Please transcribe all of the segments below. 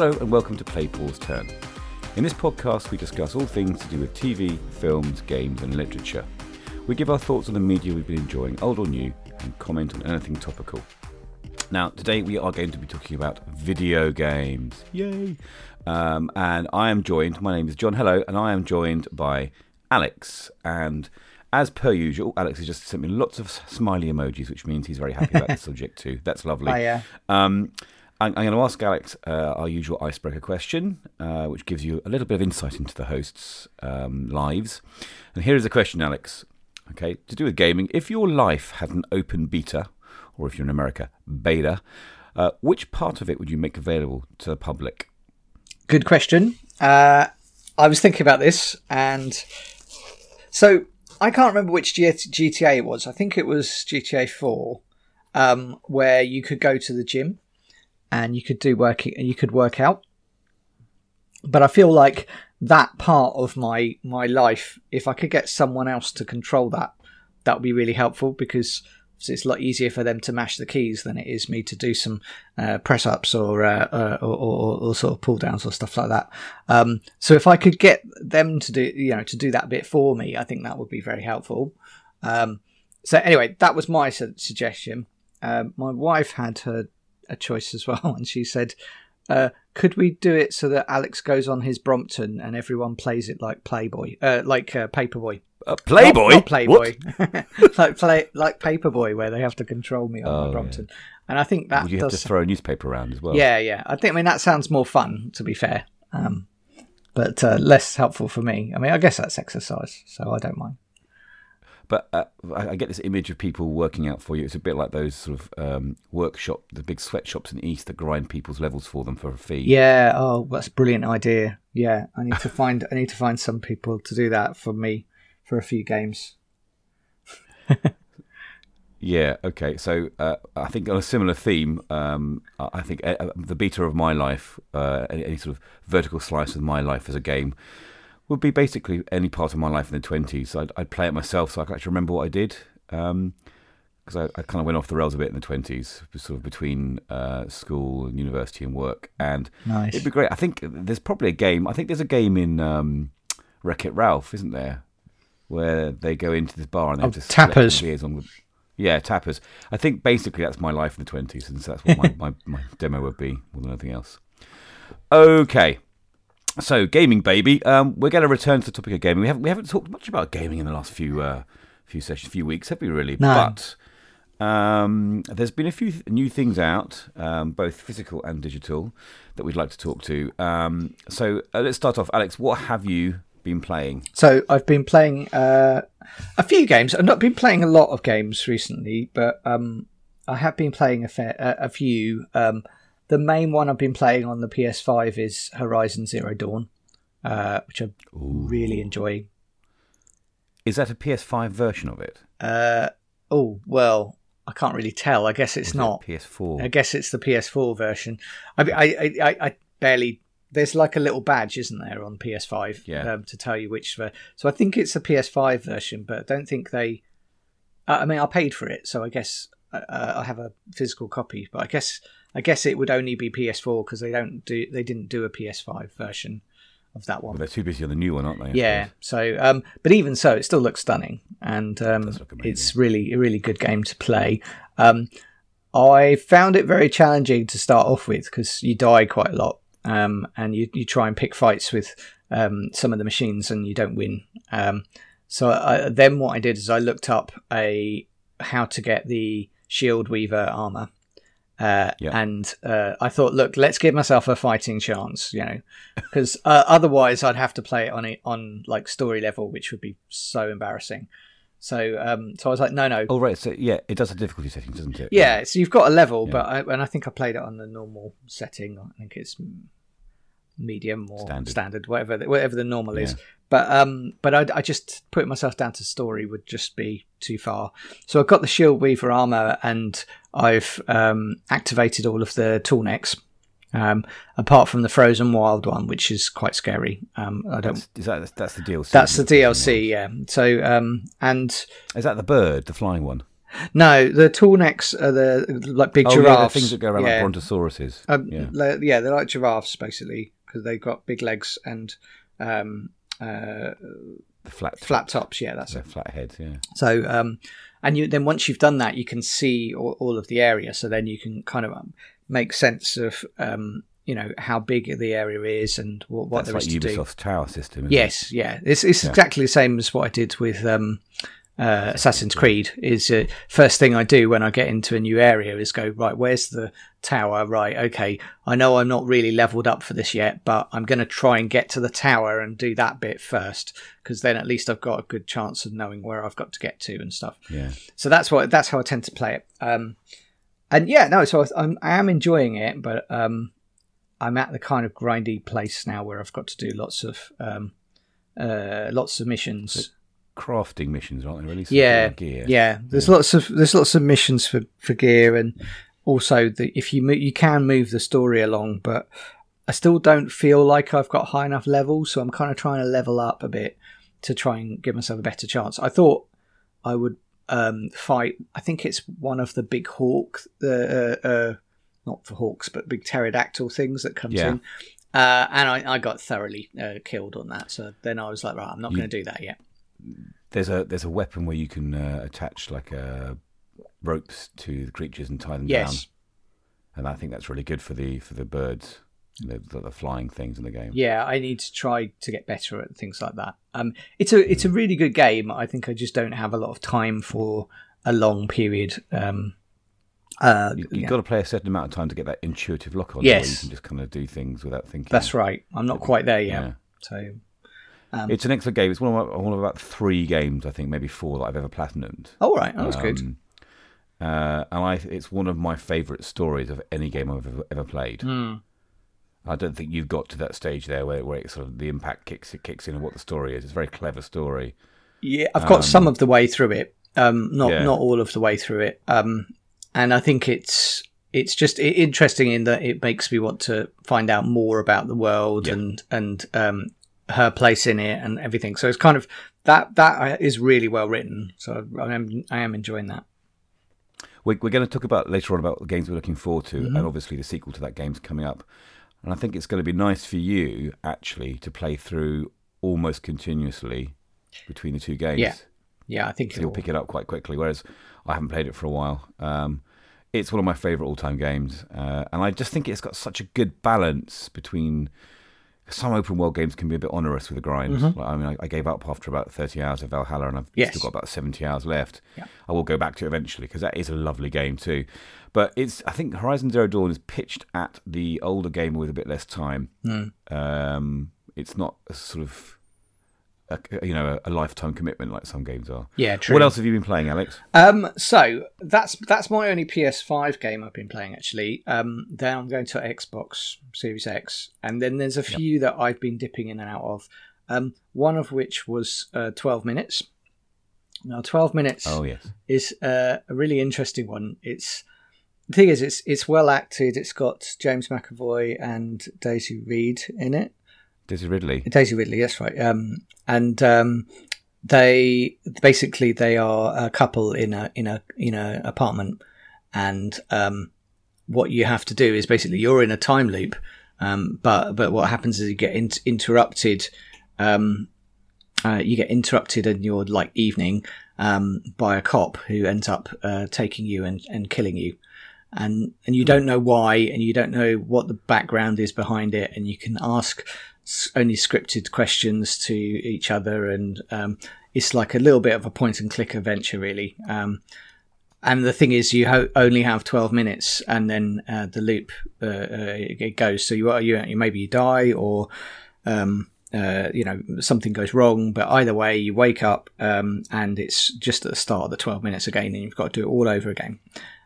Hello and welcome to Play Paul's Turn. In this podcast, we discuss all things to do with TV, films, games, and literature. We give our thoughts on the media we've been enjoying, old or new, and comment on anything topical. Now, today we are going to be talking about video games. Yay! Um, and I am joined, my name is John, hello, and I am joined by Alex. And as per usual, Alex has just sent me lots of smiley emojis, which means he's very happy about the subject too. That's lovely. Oh, yeah. Um, I'm, going to ask Alex uh, our usual icebreaker question, uh, which gives you a little bit of insight into the hosts' um, lives. And here is the question, Alex. Okay, to do with gaming, if your life had an open beta, or if you're in America, beta, uh, which part of it would you make available to the public? Good question. Uh, I was thinking about this, and so I can't remember which GTA it was. I think it was GTA Four, um, where you could go to the gym and you could do working and you could work out. But I feel like that part of my my life, if I could get someone else to control that, that would be really helpful because it's a lot easier for them to mash the keys than it is me to do some uh, press ups or, uh, uh, or, or, or sort of pull downs or stuff like that. Um, so if I could get them to do you know to do that bit for me, I think that would be very helpful. Um, so anyway, that was my su- suggestion. Um, my wife had her a choice as well, and she said, uh, "Could we do it so that Alex goes on his Brompton and everyone plays it like Playboy, uh, like uh, Paperboy, Uh, Playboy? not, not Playboy, like play like Paperboy, where they have to control me on Oh, my Brompton." And I think that Would you have to throw a newspaper around as well? yeah, yeah. I think I mean that sounds more fun, to be fair, um, but uh, less helpful for me. I mean, I guess that's exercise, so I don't mind. But uh, I I get this image of people working out for you. It's a bit like those sort of um, workshop, the big sweatshops in the east that grind people's levels for them for a fee. Yeah. Oh, that's a brilliant idea. Yeah, I need to find I need to find some people to do that for me for a few games. Yeah. Okay. So uh, I think on a similar theme, um, I think uh, the beta of my life, uh, any, any sort of vertical slice of my life as a game, would be basically any part of my life in the twenties. I'd, I'd play it myself, so I could actually remember what I did. Because I, I kind of went off the rails a bit in the twenties, sort of between uh, school and university and work, and Nice. it'd be great. I think there's probably a game. I think there's a game in um, Wreck It Ralph, isn't there? Where they go into this bar and they Oh, have to tappers. beers on the yeah, tappers. I think basically that's my life in the twenties, and so that's what my, my, my demo would be more than anything else. Okay, so gaming, baby. Um, we're going to return to the topic of gaming. We haven't we haven't talked much about gaming in the last few uh, few sessions, few weeks, have we? Really? No. But um, there's been a few th- new things out, um, both physical and digital, that we'd like to talk to. Um, so uh, let's start off, Alex. What have you been playing? So I've been playing uh, a few games. I've not been playing a lot of games recently, but um, I have been playing a fair a, a few. Um, the main one I've been playing on the PS5 is Horizon Zero Dawn, uh, which I'm really enjoying. Is that a PS5 version of it? Uh, oh well, I can't really tell. I guess it's Is it not. PS4. I guess it's the PS4 version. I, I, I, I, barely. There's like a little badge, isn't there, on PS5 Yeah. um, to tell you which. Ver- so I think it's the PS5 version, but I don't think they. I I mean, I paid for it, so I guess uh, I have a physical copy. But I guess I guess it would only be PS4 because they don't do they didn't do a PS5 version of that one. Well, they're too busy on the new one, aren't they? I Yeah. suppose? So, um, but even so, it still looks stunning, and um, look it's really a really good game to play. Um, I found it very challenging to start off with because you die quite a lot, um, and you you try and pick fights with um, some of the machines, and you don't win. Um, so I, then what I did is I looked up a how to get the Shield Weaver armor. Uh, Yeah. And uh, I thought, look, let's give myself a fighting chance, you know, because uh, otherwise I'd have to play it on it on like story level, which would be so embarrassing. So, um, so I was like, no, no, Oh right, so yeah, it does have difficulty settings, doesn't it? yeah. So you've got a level, Yeah. but I, and I think I played it on the normal setting. I think it's medium or Standard. standard, whatever the, whatever the normal is. But um, but I, I just put myself down to story would just be too far. So I've got the Shield Weaver armor, and I've um, activated all of the tall necks. Um, apart from the Frozen Wild one, which is quite scary. Um, I don't. That's, is that that's the DLC? That's the? DLC, yeah. So um, and Is that the bird, the flying one? No, the tall necks are the like big Oh, giraffes. yeah, the things that go around yeah. like brontosauruses. Um, yeah. yeah, they're like giraffes basically because they've got big legs and um, uh, flat, flat tops. Yeah, that's so it. flat heads. Yeah. So, um, and you then once you've done that, you can see all, all of the area. So then you can kind of um, make sense of um, you know how big the area is and what, what there like is to do. Ubisoft's tower system. Yes, yeah, it's it's Yeah. exactly the same as what I did with um, uh, Assassin's Creed. Is uh, first thing I do when I get into a new area is go right. Where's the tower? Right, okay. I know I'm not really leveled up for this yet, but I'm going to try and get to the tower and do that bit first because then at least I've got a good chance of knowing where I've got to get to and stuff. Yeah. So that's what that's how I tend to play it. Um, and yeah, no, so I- I'm I am enjoying it, but um, I'm at the kind of grindy place now where I've got to do lots of um, uh, lots of missions. Crafting missions, aren't they? Really? Yeah, Gear. Yeah, there's lots of there's lots of missions for, for gear, and also the if you mo- you can move the story along, but I still don't feel like I've got high enough levels, so I'm kind of trying to level up a bit to try and give myself a better chance. I thought I would um, fight. I think it's one of the big hawk, the uh, uh, not for hawks, but big pterodactyl things that comes Yeah. in. Uh, and I, I got thoroughly uh, killed on that. So then I was like, right, I'm not going to do that yet. There's a there's a weapon where you can uh, attach like uh, ropes to the creatures and tie them Yes. down, and I think that's really good for the for the birds, the, the, the flying things in the game. Yeah, I need to try to get better at things like that. Um, it's a it's a really good game. I think I just don't have a lot of time for a long period. Um, uh, You, yeah. have got to play a certain amount of time to get that intuitive lock on. where you Yes. can just kind of do things without thinking. That's right. I'm not quite there yet. Yeah. So Um, it's an excellent game. It's one of, my, one of about three games, I think, maybe four that I've ever platinumed. all right, oh, that's good. Um, Uh, and I, it's one of my favourite stories of any game I've ever, ever played. Hmm. I don't think you've got to that stage there where, where it sort of the impact kicks it kicks in and what the story is. It's a very clever story. Yeah, I've got some of the way through it. Um, not um, Yeah. not all of the way through it. Um, and I think it's it's just interesting in that it makes me want to find out more about the world Yeah. and and um, her place in it and everything. So it's kind of that that is really well written. So I am I am enjoying that. We're, we're going to talk about later on about the games we're looking forward to, Mm-hmm. and obviously the sequel to that game's coming up. And I think it's going to be nice for you actually to play through almost continuously between the two games. Yeah. Yeah, I think so you'll pick it up quite quickly. Whereas I haven't played it for a while. Um, it's one of my favourite all-time games, uh, and I just think it's got such a good balance between. Some open world games can be a bit onerous with the grind. Like, I mean, I, I gave up after about thirty hours of Valhalla, and I've Mm-hmm. Yes. still got about seventy hours left. Yeah. I will go back to it eventually because that is a lovely game too. But it's I think Horizon Zero Dawn is pitched at the older gamer with a bit less time. Hmm. Um, it's not a sort of a, you know a, lifetime commitment like some games are. Yeah, true. What else have you been playing, Alex? Um, so that's that's my only PS5 game I've been playing actually. Um, then I'm going to Xbox Series X, and then there's a few that I've been dipping in and out of. Um, one of which was uh, 12 minutes. Now, 12 minutes Oh yes, is uh, a really interesting one. It's the thing is, it's it's well acted. It's got James McAvoy and Daisy Reed in it. Daisy Ridley. Daisy Ridley, that's right. Um, and um, they basically they are a couple in a in a in a apartment, and um, what you have to do is basically you're in a time loop, um, but but what happens is you get in- interrupted. Um, uh, you get interrupted in your like evening um, by a cop who ends up uh, taking you and, and killing you, and and you don't know why, and you don't know what the background is behind it, and you can ask only scripted questions to each other, and um, it's like a little bit of a point and click adventure, really. Um, and the thing is, you ho- only have twelve minutes, and then uh, the loop uh, uh, it goes. So you are you, maybe you die or. Um, uh, you know something goes wrong, but either way, you wake up um, and it's just at the start of the twelve minutes again, and you've got to do it all over again.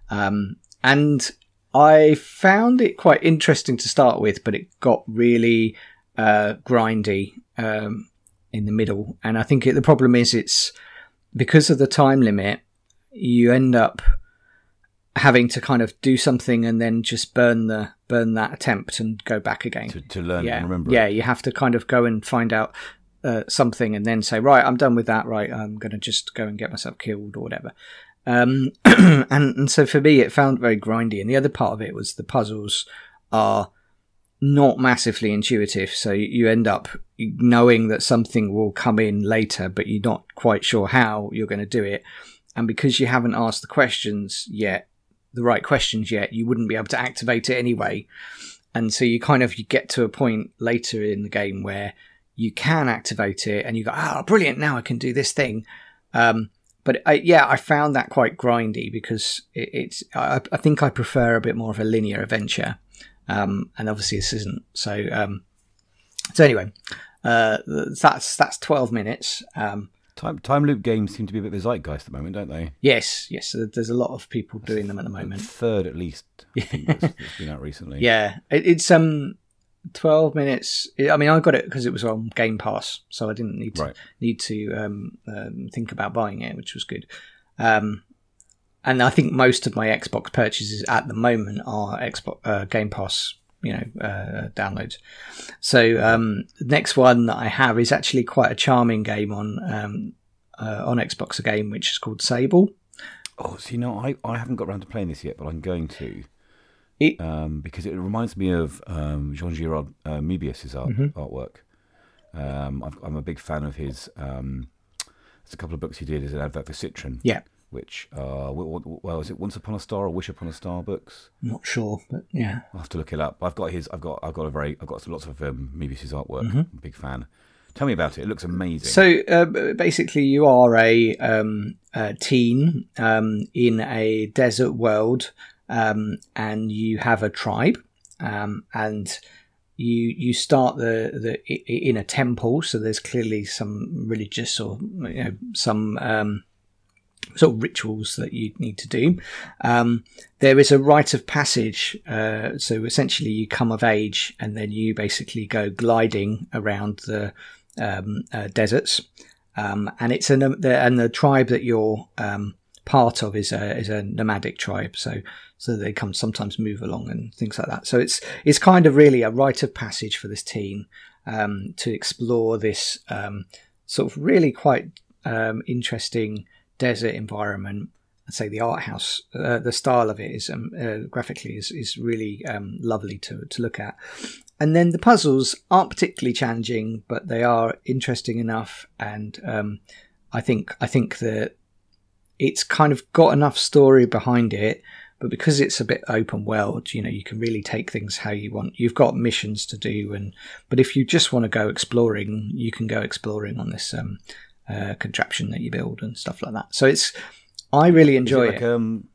Um, and I found it quite interesting to start with, but it got really uh, grindy um, in the middle. And I think it, the problem is it's because of the time limit, you end up having to kind of do something and then just burn the burn that attempt and go back again To, to learn yeah, and remember. yeah, it. you have to kind of go and find out uh, something and then say, right, I'm done with that. Right, I'm going to just go and get myself killed or whatever. Um, and, and so for me, it found very grindy. And the other part of it was the puzzles are not massively intuitive. So you end up knowing that something will come in later, but you're not quite sure how you're going to do it. And because you haven't asked the questions yet, the right questions yet, you wouldn't be able to activate it anyway. And so you kind of you get to a point later in the game where you can activate it and you go, oh, brilliant, now I can do this thing. Um, but I, yeah, I found that quite grindy because it, it's. I, I, think I prefer a bit more of a linear adventure, um, and obviously this isn't. So, um, so anyway, uh, that's that's twelve minutes. Um, time time loop games seem to be a bit of a zeitgeist at the moment, don't they? Yes, yes. There's a lot of people doing them at the moment. third, at least, that's, that's been out recently. Yeah, it, it's um 12 minutes i mean i got it because it was on game pass so i didn't need to Right. need to um, um, think about buying it which was good um, and i think most of my xbox purchases at the moment are xbox uh, game pass you know uh, downloads so um, the next one that i have is actually quite a charming game on um, uh, on xbox a game which is called sable Oh, so you know, I, I haven't got around to playing this yet, but I'm going to. It- um, because it reminds me of um, Jean Giraud uh, Moebius's art, Mm-hmm. artwork. Um, I've, I'm a big fan of his. Um, there's a couple of books he did as an advert for Citroën. Yeah. Which, uh, well, is it Once Upon a Star or Wish Upon a Star books? i'm not sure but yeah I'll have to look it up. I've got his. I've got. I've got a very. I've got lots of um, Moebius's artwork. I'm a big fan. Tell me about it. It looks amazing. So uh, basically, you are a, um, a teen um, in a desert world, um, and you have a tribe, um, and you you start the the in a temple. So there's clearly some religious or you know some. Sort of rituals that you need to do. Um, there is a rite of passage. Uh, so essentially, you come of age, and then you basically go gliding around the um, uh, deserts, um, and it's a nom- the, and the tribe that you're um, part of is a is a nomadic tribe. So so they come sometimes move along and things like that. So it's it's kind of really a rite of passage for this team um, to explore this um, sort of really quite interesting desert environment. I'd say the art house, uh, the style of it is um, uh, graphically is is really um, lovely to to look at. And then the puzzles aren't particularly challenging, but they are interesting enough. And um, I think I think that it's kind of got enough story behind it. But because it's a bit open world, you know, you can really take things how you want. You've got missions to do, and but if you just want to go exploring, you can go exploring on this um, uh, contraption that you build and stuff like that. So it's I really Is it enjoy like it. um,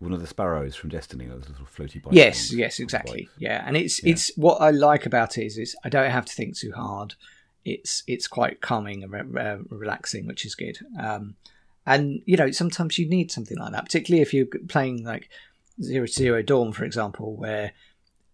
one of the sparrows from Destiny, those little floaty bikes. Yes, yes, exactly. Yeah, and it's Yeah. it's what I like about it is, is I don't have to think too hard. It's it's quite calming and re- re- relaxing, which is good. Um, and you know, sometimes you need something like that, particularly if you're playing like Zero Zero Dawn, for example, where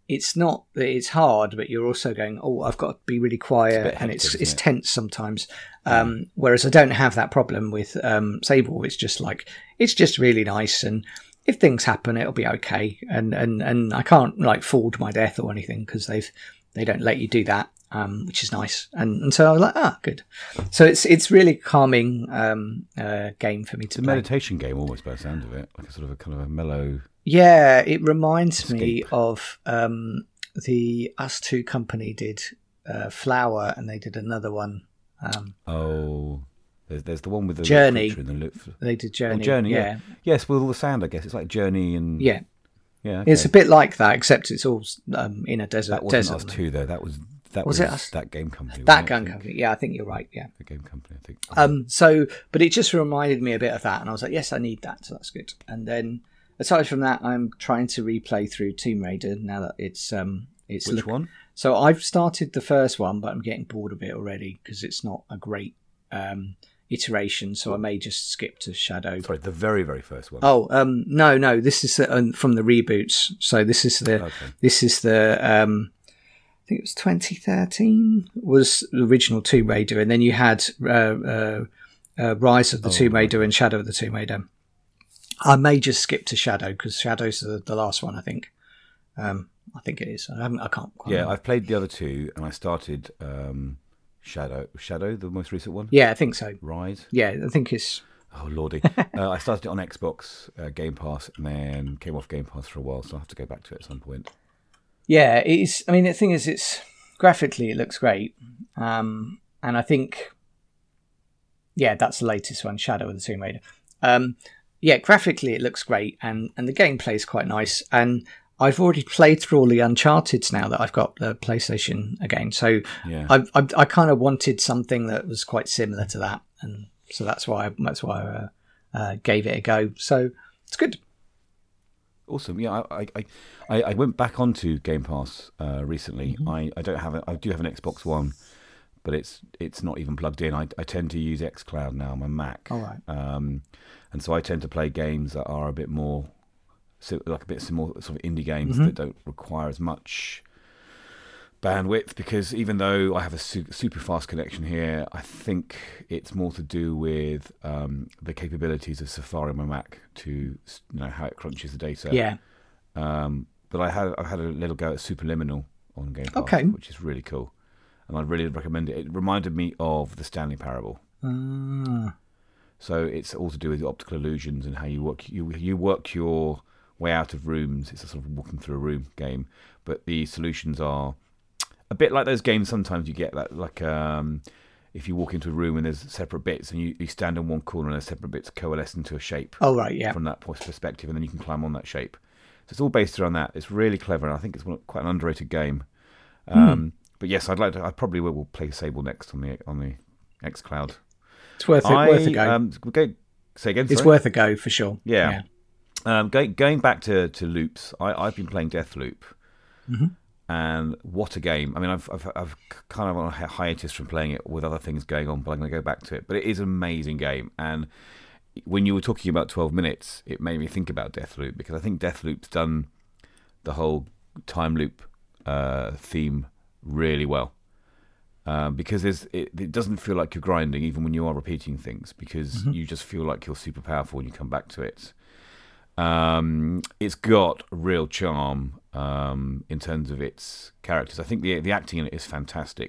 it's not that it's hard, but you're also going, oh, I've got to be really quiet, bit and hectic, it's it's it? tense sometimes. Um, whereas I don't have that problem with um, Sable. It's just like it's just really nice, and if things happen, it'll be okay. And and and I can't like fall to my death or anything because they've they don't let you do that, um, which is nice. And and so I was like, ah, good. So it's it's really calming um, uh, game for me It's to a meditation game, almost by the sound of it, like a sort of a kind of a mellow. Yeah, it reminds me of um, the Us Two company did uh, Flower, and they did another one. Um, Oh, there's there's the one with the Journey. the loop. they did Journey. Oh, Journey, yeah, Yes, with all the sound, I guess it's like Journey and yeah. yeah. It's a bit like that, except it's all um, in a desert. that wasn't desert. us two though. That was that Was was, it Us? that game company. That gun company. Yeah, I think you're right. Yeah. The game company, I think. Um, so, but it just reminded me a bit of that, and I was like, yes, I need that, so that's good. And then, aside from that, I'm trying to replay through Tomb Raider now that it's um, it's Which look- one? So I've started the first one, but I'm getting bored of it already because it's not a great um, iteration. So I may just skip to Shadow. Sorry, the very very first one. Oh, um, no, no, this is uh, from the reboots. So this is the Okay. this is the um, I think it was 2013 was the original Tomb Raider, and then you had uh, uh, uh, Rise of the Oh, Tomb. Raider and Shadow of the Tomb Raider. I may just skip to Shadow because Shadow's the, the last one, I think. Um, I think it is. I haven't. I can't. Quite Yeah, remember. I've played the other two, and I started um, Shadow. Shadow, the most recent one. yeah, I think so. Rise. Yeah, I think it's Oh lordy! uh, I started it on Xbox uh, Game Pass and then came off Game Pass for a while, so I will have to go back to it at some point. Yeah, it's. I mean, the thing is, it's graphically it looks great, um, and I think, yeah, that's the latest one, Shadow of the Tomb Raider. Um, yeah, graphically it looks great, and and the gameplay is quite nice, and I've already played through all the Uncharted's now that I've got the PlayStation again. So Yeah. I, I, I kind of wanted something that was quite similar to that, and so that's why that's why I uh, uh, gave it a go. So it's good. Awesome. Yeah, I I, I, I went back onto Game Pass uh, recently. Mm-hmm. I, I don't have a, I do have an Xbox One, but it's it's not even plugged in. I, I tend to use XCloud now on my Mac. All right. Um, and so I tend to play games that are a bit more, so like a bit some more sort of indie games Mm-hmm. that don't require as much bandwidth. Because even though I have a su- super fast connection here, I think it's more to do with um, the capabilities of Safari on my Mac to you know how it crunches the data. Yeah. Um, but I had I had a little go at Superliminal on Game Pass, Okay. which is really cool, and I'd really recommend it. It reminded me of the Stanley Parable. Ah. So it's all to do with the optical illusions and how you work you you work your way out of rooms. It's a sort of walking through a room game, but the solutions are a bit like those games. Sometimes you get that like um, if you walk into a room and there's separate bits and you, you stand in one corner and those separate bits coalesce into a shape Oh right. Yeah. from that perspective, and then you can climb on that shape. So it's all based around that. It's really clever, and I think it's quite an underrated game. Um, But yes, I'd like to. I probably will play Sable next on the on the X Cloud. It's worth it. I, worth a go. Um, go, say again. it's worth a go for sure. Yeah. Um, going going back to, to loops, I, I've been playing Deathloop, Mm-hmm. and what a game! I mean, I've, I've I've kind of on a hiatus from playing it with other things going on, but I'm going to go back to it. But it is an amazing game, and when you were talking about 12 minutes, it made me think about Deathloop because I think Deathloop's done the whole time loop uh, theme really well. Um, because there's, it, it doesn't feel like you're grinding even when you are repeating things because you just feel like you're super powerful when you come back to it. Um, it's got real charm um, in terms of its characters. I think the the acting in it is fantastic,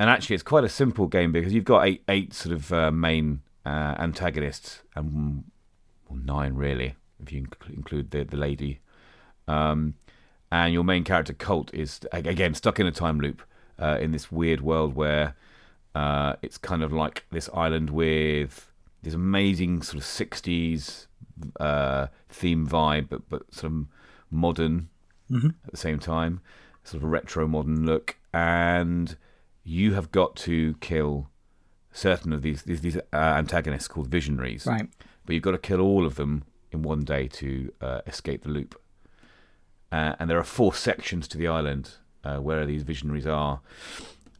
and actually it's quite a simple game because you've got eight eight sort of uh, main uh, antagonists and well, nine really if you inc- include the the lady. Um, and your main character Colt is again stuck in a time loop uh, in this weird world where uh, it's kind of like this island with this amazing sort of '60s uh, theme vibe, but but sort of modern at the same time, sort of a retro modern look. And you have got to kill certain of these these, these uh, antagonists called visionaries, Right. but you've got to kill all of them in one day to uh, escape the loop. Uh, and there are four sections to the island uh, where these visionaries are.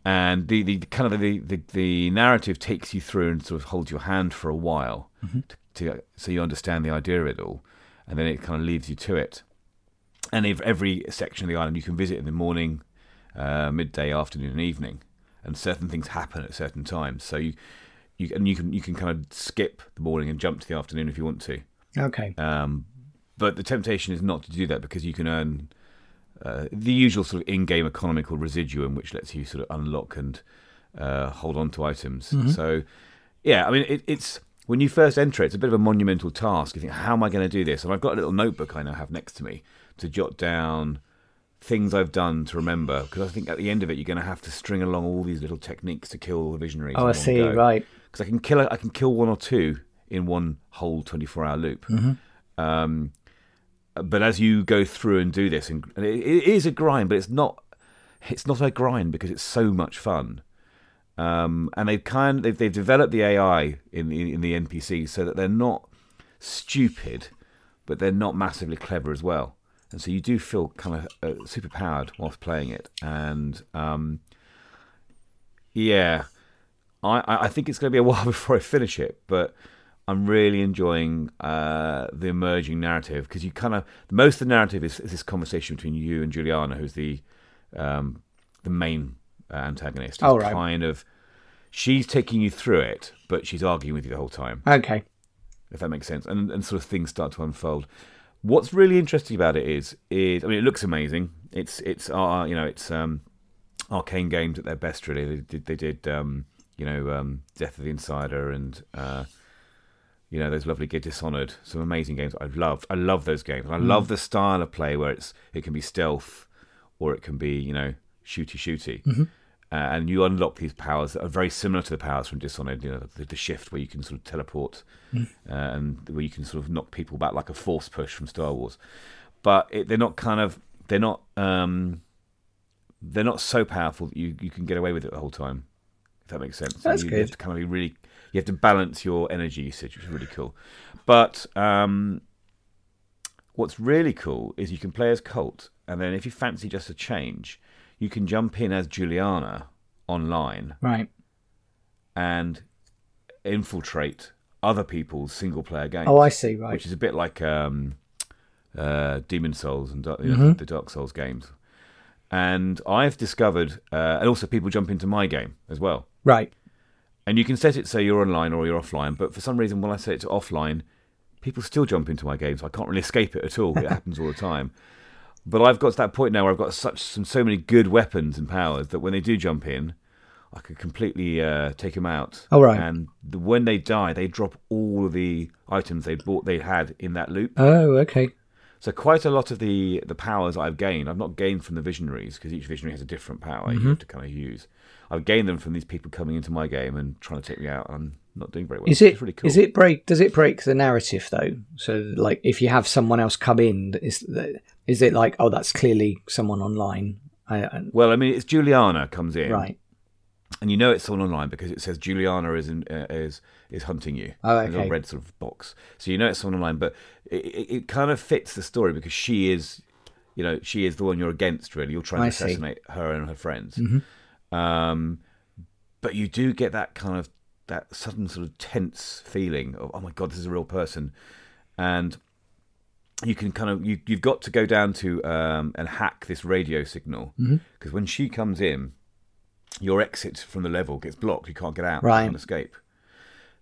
And the, the kind of the, the, the narrative takes you through and sort of holds your hand for a while to, to, so you understand the idea of it all. And then it kind of leaves you to it. And if every section of the island you can visit in the morning, uh, midday, afternoon, and evening, and certain things happen at certain times. So you, you and you can you can kind of skip the morning and jump to the afternoon if you want to. Okay. Um, but the temptation is not to do that because you can earn uh, the usual sort of in-game economical residuum, which lets you sort of unlock and uh, hold on to items. So, yeah, I mean, it, it's when you first enter it, it's a bit of a monumental task. You think, how am I going to do this? And I've got a little notebook I now have next to me to jot down things I've done to remember because I think at the end of it, you're going to have to string along all these little techniques to kill the visionaries. Oh, I see. go Right. because I can kill I can kill one or two in one whole 24 hour loop. Um, but as you go through and do this, and it, it is a grind, but it's not it's not a grind because it's so much fun. Um, and they've kind they've, they've developed the AI in the, in the NPCs so that they're not stupid, but they're not massively clever as well. And so you do feel kind of uh, super powered whilst playing it. And um, yeah, I I think it's going to be a while before I finish it, but I'm really enjoying uh, the emerging narrative because you kind of most of the narrative is, is this conversation between you and Juliana, who's the um, the main uh, antagonist. Oh, right. Kind of, she's taking you through it, but she's arguing with you the whole time Okay. if that makes sense, and and sort of things start to unfold. What's really interesting about it is is I mean it looks amazing. It's it's uh, you know it's um, Arkane games at their best really. They did they did um, you know um, Death of the Insider and uh, You know those lovely Get Dishonored, some amazing games I've loved. I love those games, and I love the style of play where it's it can be stealth, or it can be you know shooty shooty, Mm-hmm. uh, and you unlock these powers that are very similar to the powers from Dishonored. You know the, the shift where you can sort of teleport, Hmm. uh, and where you can sort of knock people back like a force push from Star Wars. But it, they're not kind of they're not um, they're not so powerful that you, you can get away with it the whole time. If that makes sense. That's you, good. Have to kind of be really you have to balance your energy usage, which is really cool. But um, what's really cool is you can play as Colt, and then if you fancy just a change, you can jump in as Juliana online Right. and infiltrate other people's single player games. Oh, I see. Right. Which is a bit like um, uh, Demon Souls and you know, Mm-hmm. the Dark Souls games. And I've discovered, uh, and also people jump into my game as well. Right. And you can set it so you're online or you're offline, but for some reason, when I set it to offline, people still jump into my game, so I can't really escape it at all. It happens all the time. But I've got to that point now where I've got such some so many good weapons and powers that when they do jump in, I could completely uh, take them out. Oh, right. And the, when they die, they drop all of the items they bought they had in that loop. Oh, okay. So quite a lot of the the powers I've gained, I've not gained from the visionaries because each visionary has a different power Mm-hmm. you have to kind of use. I've gained them from these people coming into my game and trying to take me out. and I'm not doing very well. Is it? Really cool. Is it break? Does it break the narrative though? So, like, if you have someone else come in, is is it like, oh, that's clearly someone online? I, I, Well, I mean, it's Juliana comes in, right. and you know it's someone online because it says Juliana is in, uh, is is hunting you. Oh, There's a okay. red sort of box, so you know it's someone online. But it, it, it kind of fits the story because she is, you know, she is the one you're against. Really, you're trying to I see. Mm-hmm. assassinate her and her friends. Um, but you do get that kind of that sudden sort of tense feeling of oh my god, this is a real person, and you can kind of you you've got to go down to um, and hack this radio signal Mm-hmm. because when she comes in, your exit from the level gets blocked. You can't get out. Right. You can't escape.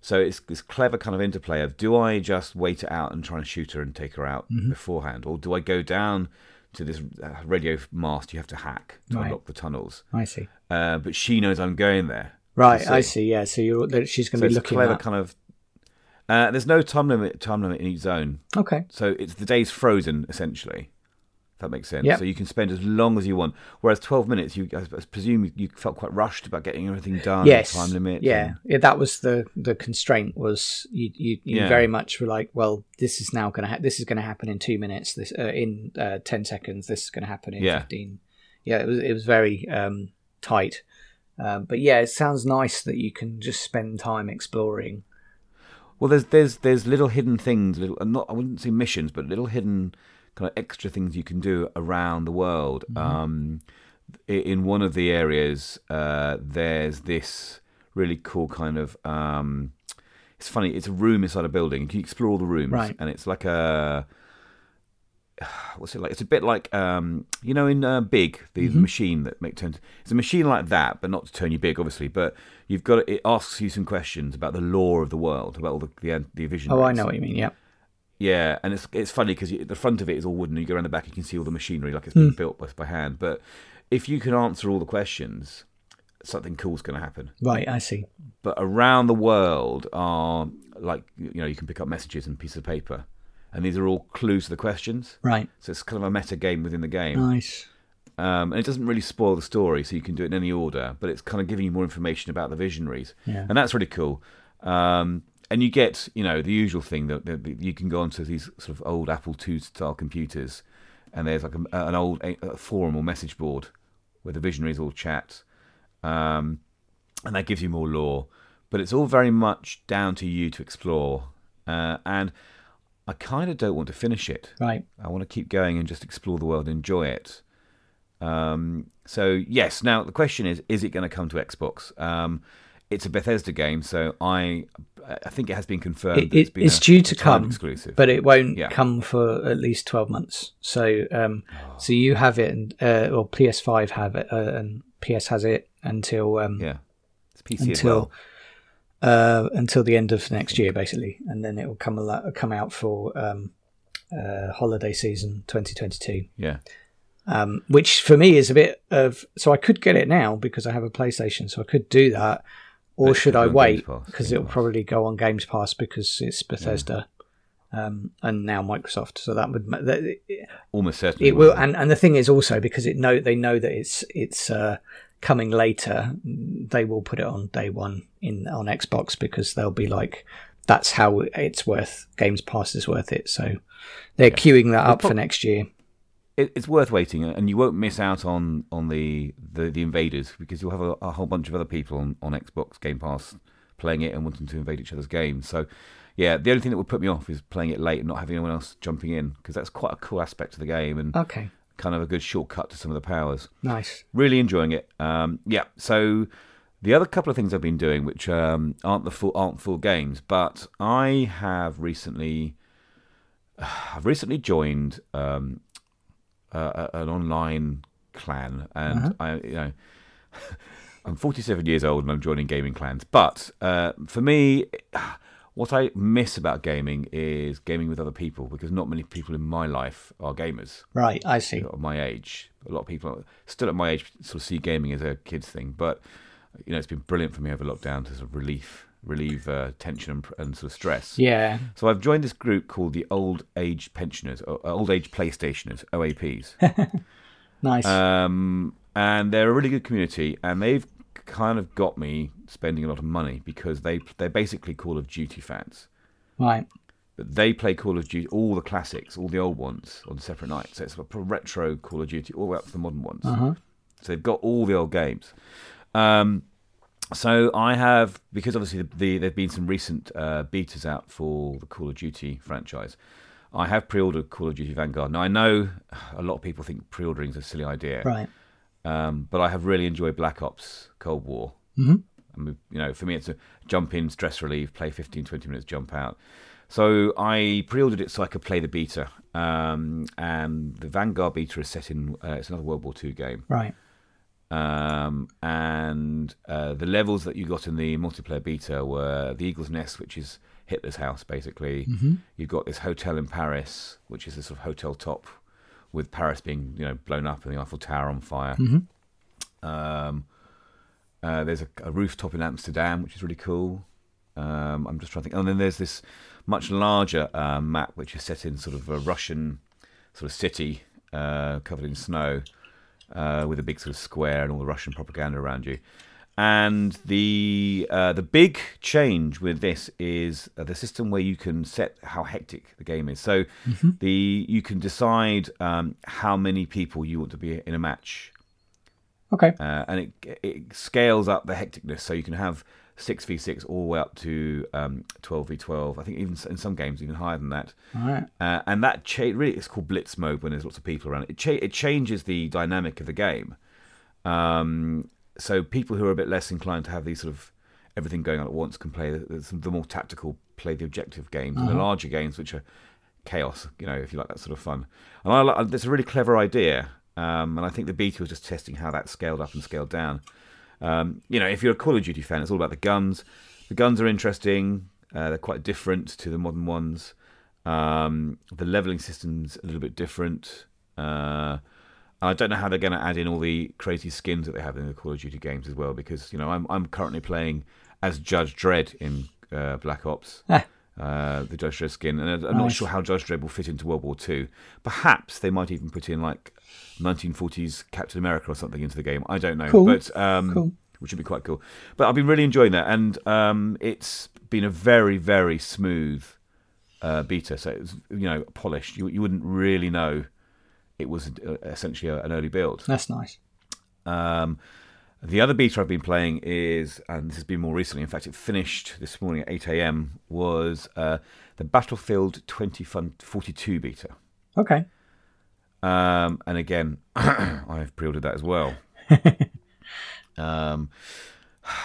So it's this clever kind of interplay of do I just wait it out and try and shoot her and take her out Mm-hmm. beforehand, or do I go down to this uh, radio mast you have to hack to Right. unlock the tunnels? I see. Uh, but she knows I'm going there. Right. You I see. Yeah. So you're she's going So to be it's a looking clever at. kind of. Uh, there's no time limit. Time limit in each zone, Okay. so it's the day's frozen essentially. If that makes sense. Yep. So you can spend as long as you want. Whereas 12 minutes, you I presume you felt quite rushed about getting everything done. yes. Time limit. Yeah. and- yeah. That was the the constraint. Was you you, you Yeah. very much were like, well, this is now going to ha- this is going to happen in two minutes. This uh, in uh, ten seconds. This is going to happen in Yeah. fifteen. Yeah. It was it was very um, tight. Um, but yeah, it sounds nice that you can just spend time exploring. Well, there's there's there's little hidden things, little not I wouldn't say missions, but little hidden kind of extra things you can do around the world. Um, in one of the areas, uh, there's this really cool kind of. Um, it's funny. It's a room inside a building. You can explore all the rooms, Right. and it's like a. What's it like? It's a bit like um, you know in uh, Big, the machine that make turns. It's a machine like that, but not to turn you big, obviously. But you've got it asks you some questions about the lore of the world, about all the the, the vision. Oh, I know what you mean. Yeah. Yeah, and it's it's funny because the front of it is all wooden. And You go around the back, you can see all the machinery like it's been built by, by hand. But if you can answer all the questions, something cool's going to happen. Right. I see. But around the world are like you know you can pick up messages and pieces of paper, and these are all clues to the questions. Right. So it's kind of a meta game within the game, Nice. um, and it doesn't really spoil the story, so you can do it in any order. But it's kind of giving you more information about the visionaries, Yeah. and that's really cool. Um, and you get, you know, the usual thing that, that you can go onto these sort of old Apple II style computers, and there's like a, an old a, a forum or message board where the visionaries all chat, um, and that gives you more lore. But it's all very much down to you to explore, uh, and I kind of don't want to finish it. Right. I want to keep going and just explore the world, and enjoy it. Um, so yes, now the question is: Is it going to come to Xbox? Um, it's a Bethesda game, so I I think it has been confirmed. It, that it's it, been it's a- due to come, exclusive. but it won't Yeah. come for at least twelve months. So, um, so you have it, and uh, or PS5 have it, uh, and PS has it until um, yeah, it's PC until well. uh, until the end of next year, basically, and then it will come al- come out for um, uh, holiday season 2022. Yeah, Um, which for me is a bit of so I could get it now because I have a PlayStation, so I could do that, or should I wait because it'll Pass. probably go on Games Pass because it's Bethesda um, and now Microsoft. So that would that, Almost certainly. it will. And, and the thing is also because it know they know that it's it's uh, coming later. They will put it on day one in on Xbox because they'll be like, that's how it's worth. Games Pass is worth it. So they're queuing that up for next year. It, it's worth waiting, and you won't miss out on on the the, the invaders because you'll have a, a whole bunch of other people on, on Xbox Game Pass playing it and wanting to invade each other's games. So, yeah, the only thing that would put me off is playing it late and not having anyone else jumping in because that's quite a cool aspect of the game and Okay, kind of a good shortcut to some of the powers. nice. Really enjoying it. Um, yeah, so. The other couple of things I've been doing, which um, aren't the full aren't full games, but I have recently, I've recently joined um, uh, an online clan, and I, you know, I'm 47 years old and I'm joining gaming clans. But uh, for me, what I miss about gaming is gaming with other people because not many people in my life are gamers Right, I see. at my age. A lot of people still at my age sort of see gaming as a kid's thing, but you know, it's been brilliant for me over lockdown to sort of relieve uh, tension and, and sort of stress. Yeah, So I've joined this group called the Old Age Pensioners, or uh, Old Age PlayStationers, OAPs. nice. um, and they're a really good community, and they've kind of got me spending a lot of money because they they're basically Call of Duty fans. right. But they play Call of Duty, all the classics, all the old ones on separate nights. So it's a retro Call of Duty, all the way up to the modern ones. Uh-huh. So they've got all the old games. Um, so I have, because obviously the, the, there've been some recent uh, betas out for the Call of Duty franchise. I have pre-ordered Call of Duty Vanguard. Now I know a lot of people think pre-ordering is a silly idea, Right. um, but I have really enjoyed Black Ops Cold War. Mhm. I mean, you know, for me, it's a jump in, stress relief, play 15, 20 minutes, jump out. So I pre-ordered it so I could play the beta. Um, and the Vanguard beta is set in, uh, it's another World War II game. Right. Um, and uh, the levels that you got in the multiplayer beta were the Eagle's Nest, which is Hitler's house, basically. Mm-hmm. You've got this hotel in Paris, which is a sort of hotel top, with Paris being you know blown up and the Eiffel Tower on fire. Mm-hmm. Um, uh, there's a, a rooftop in Amsterdam, which is really cool. Um, I'm just trying to think. And then there's this much larger uh, map, which is set in sort of a Russian sort of city uh, covered in snow, uh, with a big sort of square and all the Russian propaganda around you. And the uh, the big change with this is uh, the system where you can set how hectic the game is. So the you can decide um, how many people you want to be in a match Okay. uh, and it it scales up the hecticness. So you can have six v six all the way up to um, twelve v twelve. I think even in some games even higher than that. All right. Uh, and that cha- really it's called blitz mode when there's lots of people around. It cha- it changes the dynamic of the game. Um, so people who are a bit less inclined to have these sort of everything going on at once can play the, the, more tactical, play the objective games, and the larger games which are chaos. You know, if you like that sort of fun. And I like it's a really clever idea. Um, and I think the beta was just testing how that scaled up and scaled down. Um, you know, if you're a Call of Duty fan, it's all about the guns. The guns are interesting. Uh, they're quite different to the modern ones. Um, the leveling system's a little bit different. Uh, I don't know how they're going to add in all the crazy skins that they have in the Call of Duty games as well, because you know I'm I'm currently playing as Judge Dredd in uh, Black Ops, Ah. Uh, the Judge Dredd skin, and I'm not sure how Judge Dredd will fit into World War Two. Perhaps they might even put in like 1940s Captain America or something into the game. I don't know, Cool. but um, Cool. which would be quite cool. But I've been really enjoying that, and um, it's been a very very smooth uh, beta. So it's you know polished. You you wouldn't really know it was uh, essentially an early build. That's nice. Um, the other beta I've been playing is, and this has been more recently. In fact, it finished this morning at 8 a.m. Was uh, the Battlefield 2042 beta. Okay. Um, and again, I've pre-ordered that as well. um,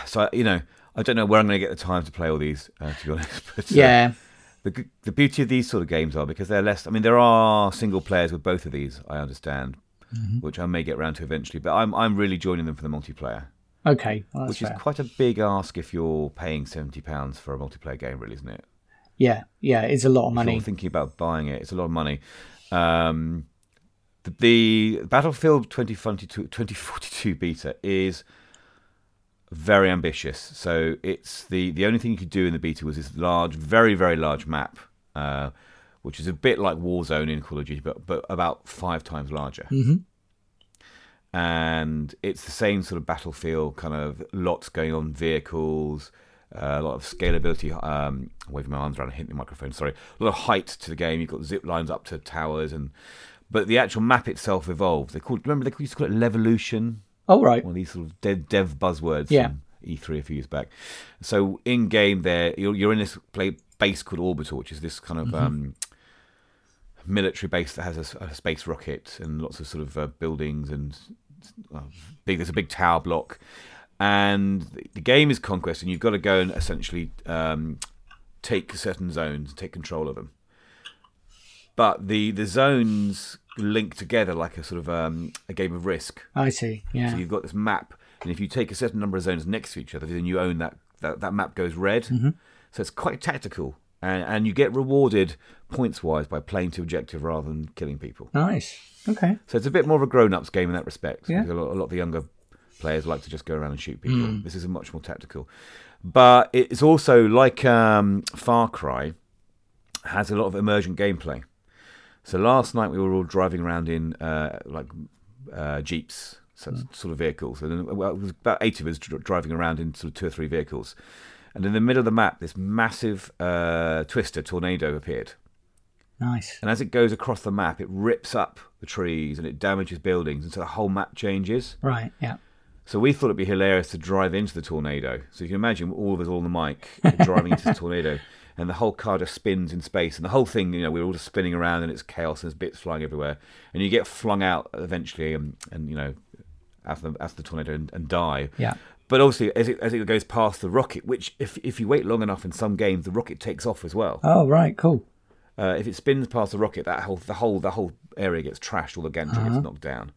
so you know, I don't know where I'm going to get the time to play all these, uh, to be honest. But uh, Yeah. the the beauty of these sort of games are because they're less. I mean, there are single players with both of these. I understand, which I may get around to eventually. But I'm I'm really joining them for the multiplayer, Okay. Well, which fair. is quite a big ask if you're paying seventy pounds for a multiplayer game, really, isn't it? Yeah. Yeah. It's a lot of If money. you're thinking about buying it, it's a lot of money. Um, the, the Battlefield 2042, 2042 beta is very ambitious. So it's the the only thing you could do in the beta was this large, very very large map, uh, which is a bit like Warzone in Call of Duty, but but about five times larger. Mm-hmm. And it's the same sort of battlefield, kind of lots going on, vehicles, uh, a lot of scalability. Um, waving my arms around and hitting the microphone. Sorry, a lot of height to the game. You've got zip lines up to towers, and but the actual map itself evolved. They called remember they used to call it Levolution Oh right. one of these sort of dev, dev buzzwords Yeah. from E3 a few years back. So in game, there you're, you're in this play, base called Orbital, which is this kind of um, military base that has a space rocket and lots of sort of uh, buildings and well, big. There's a big tower block, and the, the game is conquest, and you've got to go and essentially um, take certain zones, take control of them. But the the zones link together like a sort of um, a game of Risk. I see. Yeah. So you've got this map, and if you take a certain number of zones next to each other, then you own that. That, that map goes red. Mm-hmm. So it's quite tactical, and, and you get rewarded points wise by playing to objective rather than killing people. Nice. Okay. So it's a bit more of a grown ups game in that respect. Yeah. A, lot, a lot of the younger players like to just go around and shoot people. Mm. This is much more tactical, but it's also like um, Far Cry has a lot of emergent gameplay. So last night we were all driving around in uh, like uh, jeeps, so Mm. sort of vehicles, and well, it was about eight of us dr- driving around in sort of two or three vehicles. And in the middle of the map, this massive uh, twister tornado appeared. Nice. And as it goes across the map, it rips up the trees and it damages buildings, and so the whole map changes. Right. Yeah. So we thought it'd be hilarious to drive into the tornado. So you can imagine all of us all on the mic driving into the tornado, and the whole car just spins in space, and the whole thing, you know, we're all just spinning around, and it's chaos, and there's bits flying everywhere, and you get flung out eventually, and, and you know, after the, after the tornado and, and die. Yeah. But obviously, as it, as it goes past the rocket, which if if you wait long enough in some games, the rocket takes off as well. Oh right. Cool. Uh, if it spins past the rocket, that whole the whole the whole area gets trashed. All the gantry Uh-huh. gets knocked down.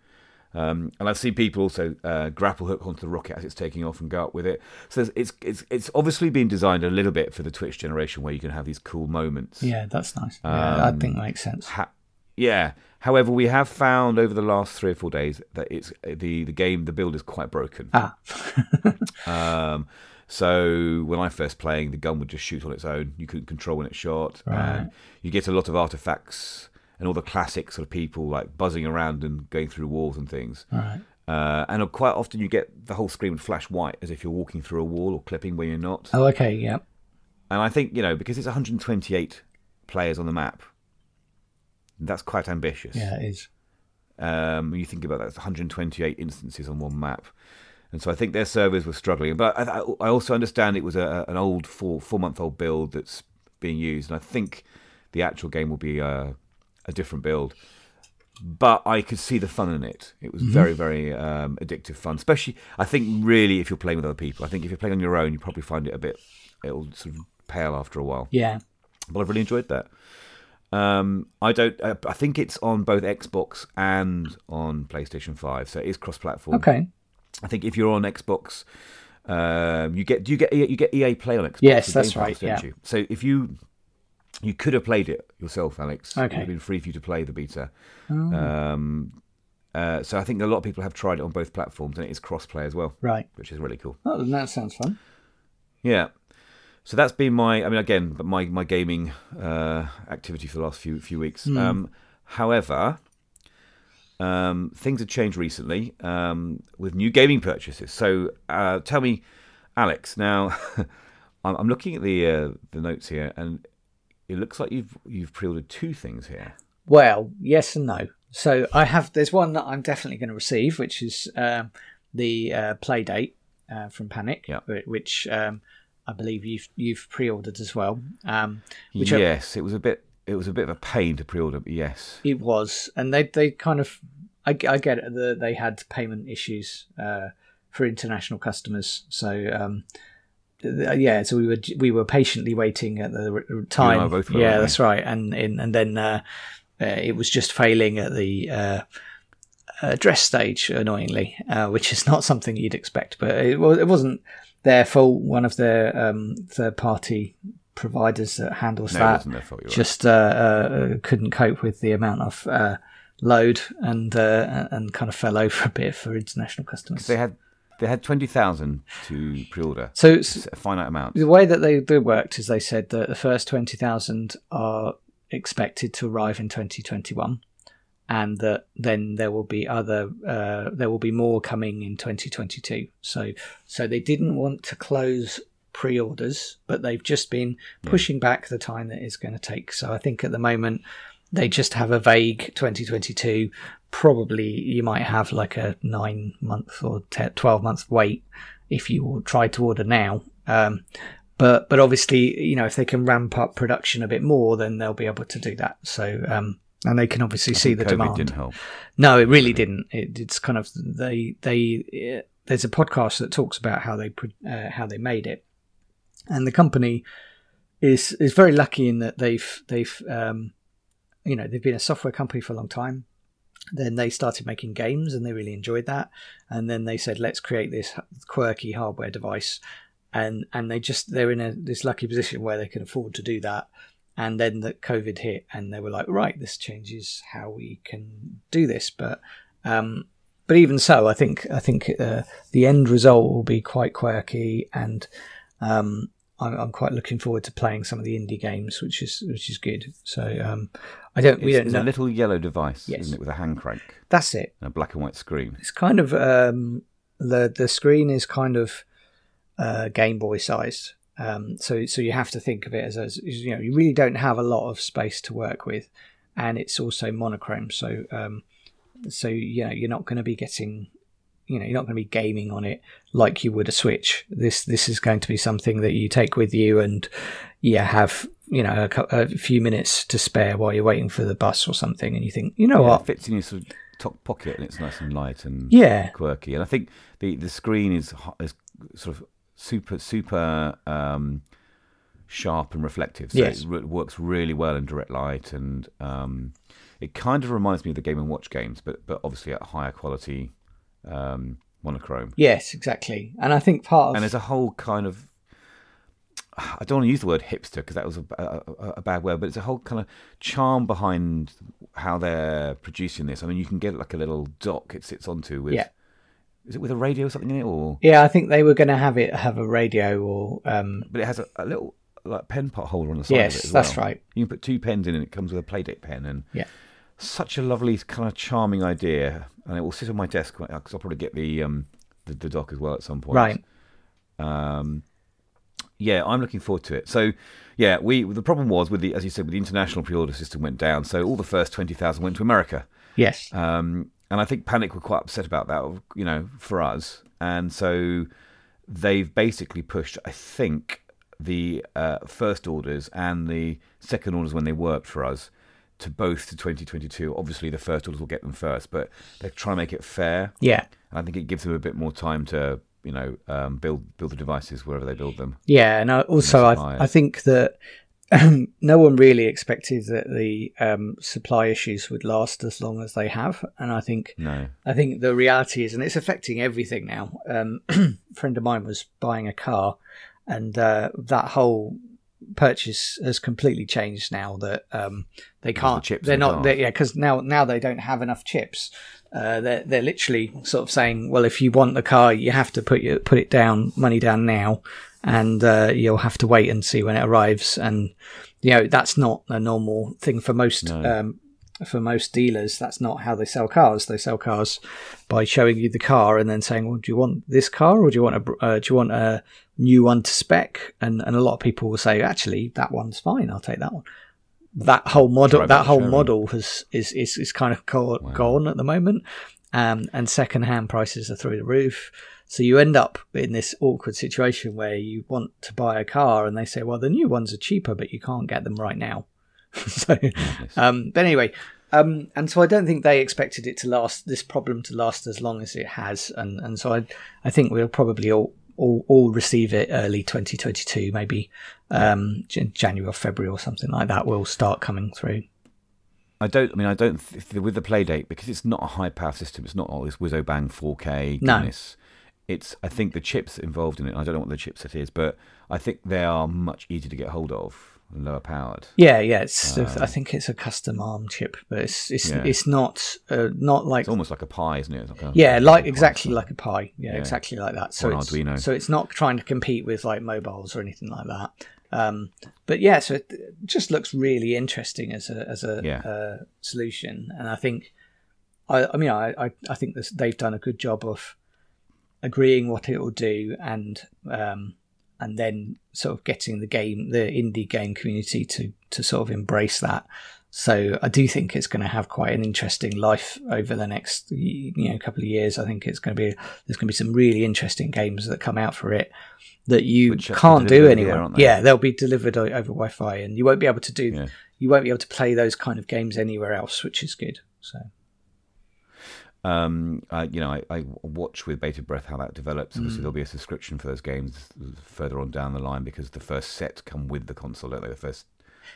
Um, and I've seen people also uh, grapple hook onto the rocket as it's taking off and go up with it. So it's it's it's obviously been designed a little bit for the Twitch generation where you can have these cool moments. Yeah, that's nice. Yeah, I Um, think makes sense. Ha- yeah. However, we have found over the last three or four days that it's the the game the build is quite broken. Ah. Um, so when I first playing, the gun would just shoot on its own. You couldn't control when it shot, and you get a lot of artifacts and all the classic sort of people like buzzing around and going through walls and things. Right. Uh, and quite often you get the whole screen would flash white as if you're walking through a wall or clipping where you're not. Oh, okay. Yeah. And I think you know because it's 128 players on the map, that's quite ambitious. Yeah, it is. Um, you think about that, it's 128 instances on one map, and so I think their servers were struggling. But I, I also understand it was a, an old four four month old build that's being used, and I think the actual game will be a, a different build. But I could see the fun in it. It was very very um, addictive fun, especially I think really if you're playing with other people. I think if you're playing on your own, you probably find it a bit it'll sort of pale after a while Yeah. but I've really enjoyed that. Um, I don't. I, I think it's on both Xbox and on PlayStation Five, so it is cross-platform. Okay. I think if you're on Xbox, um, you get do you get you get EA Play on Xbox? Yes, that's Pass, right, yeah. You? So if you you could have played it yourself, Alex. Okay. It would Oh. have been free for you to play the beta. Um, uh, so I think a lot of people have tried it on both platforms, and it is cross-play as well, Right. which is really cool. Oh, that sounds fun. Yeah. So that's been my, I mean, again, but my my gaming uh, activity for the last few few weeks. Um, however, um, things have changed recently um, with new gaming purchases. So uh, tell me, Alex. Now, I'm, I'm looking at the uh, the notes here, and it looks like you've you've pre-ordered two things here. Well, yes and no. So I have. There's one that I'm definitely going to receive, which is um, the uh, Playdate uh, from Panic, Yeah. which um, I believe you've you've pre-ordered as well. Um, which I- yes, it was a bit it was a bit of a pain to pre-order, but yes, It was, and they they kind of, I, I get it. The, they had payment issues uh, for international customers, so um, yeah. So we were we were patiently waiting at the r- time. I were, yeah, that's right. And in, and then uh, uh, it was just failing at the uh, address stage, annoyingly, uh, which is not something you'd expect. But it was it wasn't their fault. One of their um, third party providers that handles no, that fault. You're right. just uh, uh, couldn't cope with the amount of uh, load and uh, and kind of fell over a bit for international customers. They had they had twenty thousand to pre-order. So it's, a finite amount. the way that they, they worked is they said that the first 20,000 are expected to arrive in 2021 and that then there will be other uh, there will be more coming in 2022 so so they didn't want to close pre-orders but they've just been pushing back the time that it's going to take. So i think at the moment they just have a vague 2022 probably you might have like a 9 month or 10, 12 month wait if you will try to order now. Um, but but obviously you know if they can ramp up production a bit more then they'll be able to do that. So um and they can obviously see the COVID demand. didn't help. no it really didn't. It, it's kind of they they uh, there's a podcast that talks about how they uh, how they made it. And the company is is very lucky in that they've they've um you know they've been a software company for a long time. Then they started making games and they really enjoyed that. And then they said let's create this quirky hardware device. And and they just they're in a this lucky position where they can afford to do that and then the covid hit and they were like right this changes how we can do this but um but even so i think i think uh, the end result will be quite quirky and um I'm, I'm quite looking forward to playing some of the indie games which is which is good so um i don't we It's, don't it's know a little yellow device, Yes. isn't it, with a hand crank that's it a black and white screen. it's kind of um, the the screen is kind of uh, Game Boy sized. Um, so so you have to think of it as, as you know you really don't have a lot of space to work with, and it's also monochrome. So um, so you know you're not going to be getting you know you're not going to be gaming on it like you would a Switch. This this is going to be something that you take with you and yeah have you know a, a few minutes to spare while you're waiting for the bus or something, and you think you know Yeah, what it fits in your sort of top pocket and it's nice and light and yeah quirky. And I think the the screen is is sort of super super um, sharp and reflective. So Yes. it re- works really well in direct light, and um, it kind of reminds me of the Game and Watch games, but but obviously at higher quality um, monochrome. yes exactly, and I think part of And there's a whole kind of I don't want to use the word hipster because that was a, a, a bad word, but it's a whole kind of charm behind how they're producing this. I mean, you can get like a little dock it sits onto with. Yeah. Is it with a radio or something in it, or Yeah, I think they were going to have it have a radio or um, but it has a, a little like pen pot holder on the side of it. yes, that's right. You can put two pens in, and it comes with a Playdate pen, and Yeah. such a lovely kind of charming idea. And it will sit on my desk because I'll probably get the um the, the dock as well at some point. Right. Um, yeah, I'm looking forward to it. So, yeah, we the problem was with the as you said, with the international pre-order system went down, so all the first twenty thousand went to America, Yes. um, and I think Panic were quite upset about that. You know, for us, and so they've basically pushed. I think the uh, first orders and the second orders when they worked for us to both to 2022. Obviously, the first orders will get them first, but they're trying to make it fair. yeah. And I think it gives them a bit more time to, you know, um, build build the devices wherever they build them. Yeah, and I, also. I, I think that no one really expected that the um, supply issues would last as long as they have, and I think No, I think the reality is, and it's affecting everything now. Um, a friend of mine was buying a car, and uh, that whole purchase has completely changed now. That um, they can't. chips they're not. They're, yeah, because now now they don't have enough chips. Uh, they're they're literally sort of saying, well, if you want the car, you have to put your put it down, money down now, and uh, you'll have to wait and see when it arrives. And you know that's not a normal thing for most No. um, for most dealers. That's not how they sell cars. They sell cars by showing you the car and then saying, "Well, do you want this car or do you want a uh, do you want a new one to spec?" And and a lot of people will say, "Actually, that one's fine. I'll take that one." That whole model, Drive that whole showroom. model has is is, is kind of go- gone at the moment, um, and second hand prices are through the roof. So you end up in this awkward situation where you want to buy a car and they say, "Well, the new ones are cheaper, but you can't get them right now." so, um, but anyway, um, and so I don't think they expected it to last this problem to last as long as it has, and and so I I think we'll probably all all, all receive it early 2022, maybe um, January or February or something like that. Will start coming through. I don't. I mean, I don't th- with the Playdate, because it's not a high power system. It's not all this whizzo bang 4K No. goodness. It's. I think the chips involved in it. I don't know what the chipset is, but I think they are much easier to get hold of. and lower powered. Yeah, yeah. It's I think it's a custom ARM chip, but it's it's Yeah. it's not uh, not like It's almost like a Pi, isn't it? Like a- yeah, like a exactly like a Pi. Yeah, Yeah. exactly like that. So Or it's, Arduino. so it's not trying to compete with like mobiles or anything like that. Um, but yeah, so it just looks really interesting as a as a Yeah. uh, solution, and I think I I mean I I, I think this, they've done a good job of agreeing what it will do and um, and then sort of getting the game the indie game community to to sort of embrace that. So I do think it's going to have quite an interesting life over the next you know couple of years. I think it's going to be there's going to be some really interesting games that come out for it that you Which can't do anywhere. air, yeah, they'll be delivered over Wi-Fi, and you won't be able to do Yeah. you won't be able to play those kind of games anywhere else, which is good. So Um, uh, you know, I, I watch with bated breath how that develops. Mm. Obviously, there'll be a subscription for those games further on down the line because the first set come with the console, don't they? The first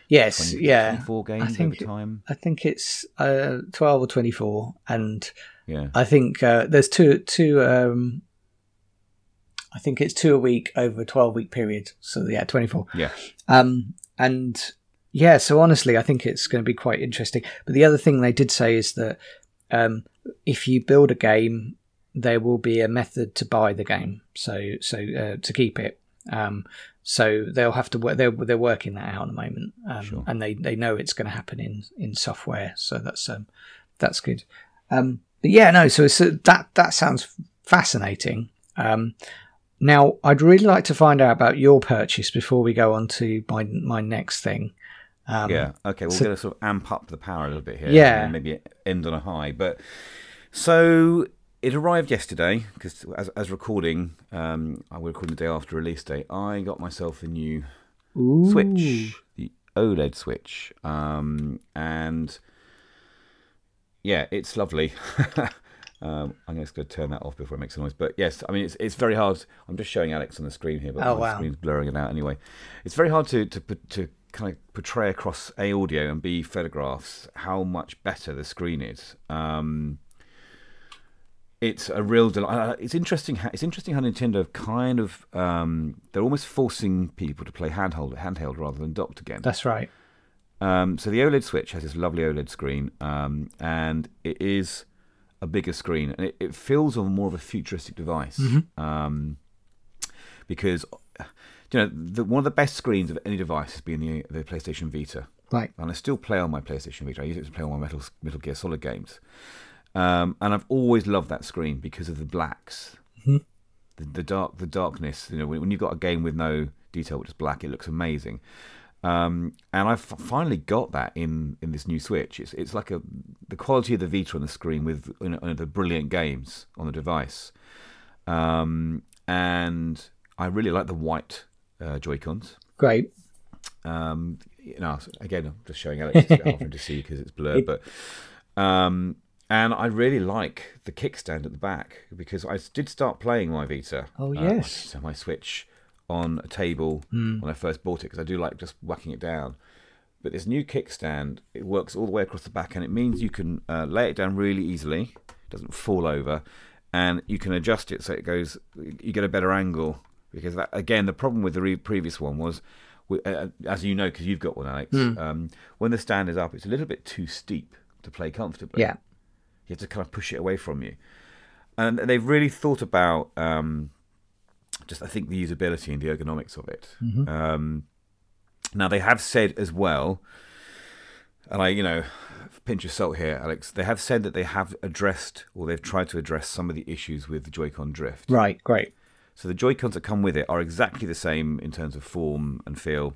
yes, 20, yeah, four games I think over time. I think it's uh, twelve or twenty four, and Yeah, I think uh, there's two two. Um, I think it's two a week over a twelve week period. So yeah, twenty four. yeah, Um, and yeah, so honestly, I think it's going to be quite interesting. But the other thing they did say is that um, if you build a game, there will be a method to buy the game. So so uh, to keep it. Um, so they'll have to work. They're they're working that out at the moment, um, Sure. and they, they know it's going to happen in in software. So that's um that's good. Um, but yeah, no. So it's, uh, that that sounds fascinating. Um, now, I'd really like to find out about your purchase before we go on to my my next thing. Um, yeah. Okay, we're so- going to sort of amp up the power a little bit here. Yeah. maybe end on a high. But so it arrived yesterday because as, as recording, um, I was recording the day after release day. I got myself a new Ooh. Switch, the OLED Switch, um, and yeah, it's lovely. um, I'm just going to turn that off before it makes a noise. But yes, I mean it's it's very hard. I'm just showing Alex on the screen here, but Oh, my wow. screen's blurring it out anyway. It's very hard to to put- to kind of portray across a audio and b photographs how much better the screen is. Um, it's a real delight. It's interesting. How, it's interesting how Nintendo have kind of um, they're almost forcing people to play handheld handheld rather than docked again. That's right. Um, so the OLED Switch has this lovely OLED screen, um, and it is a bigger screen, and it, it feels more of a futuristic device. Um, because you know the, one of the best screens of any device has been the the PlayStation Vita Right. and I still play on my PlayStation Vita. I use it to play all my Metal, Metal Gear Solid games. Um, and I've always loved that screen because of the blacks, the, the dark, the darkness. You know, when, when you've got a game with no detail, which is black, it looks amazing. Um, and I've finally got that in, in this new Switch. It's it's like a the quality of the Vita on the screen with you know, the brilliant games on the device. Um, and I really like the white uh, Joy Cons. Great. Um, you know, again, I'm just showing Alex to get off him to see because it's blurred. But um, and I really like the kickstand at the back because I did start playing my Vita. Oh, uh, yes. my, my Switch on a table when I first bought it because I do like just whacking it down. But this new kickstand, it works all the way across the back, and it means you can uh, lay it down really easily. It doesn't fall over, and you can adjust it so it goes. You get a better angle because that again, the problem with the re- previous one was, wi- uh, as you know, because you've got one, Alex. Um, when the stand is up, it's a little bit too steep to play comfortably. Yeah. You have to kind of push it away from you. And they've really thought about um, just, I think, the usability and the ergonomics of it. Um, now, they have said as well, and I, you know, pinch of salt here, Alex, they have said that they have addressed or they've tried to address some of the issues with the Joy-Con drift. Right. Great. So the Joy Cons that come with it are exactly the same in terms of form and feel.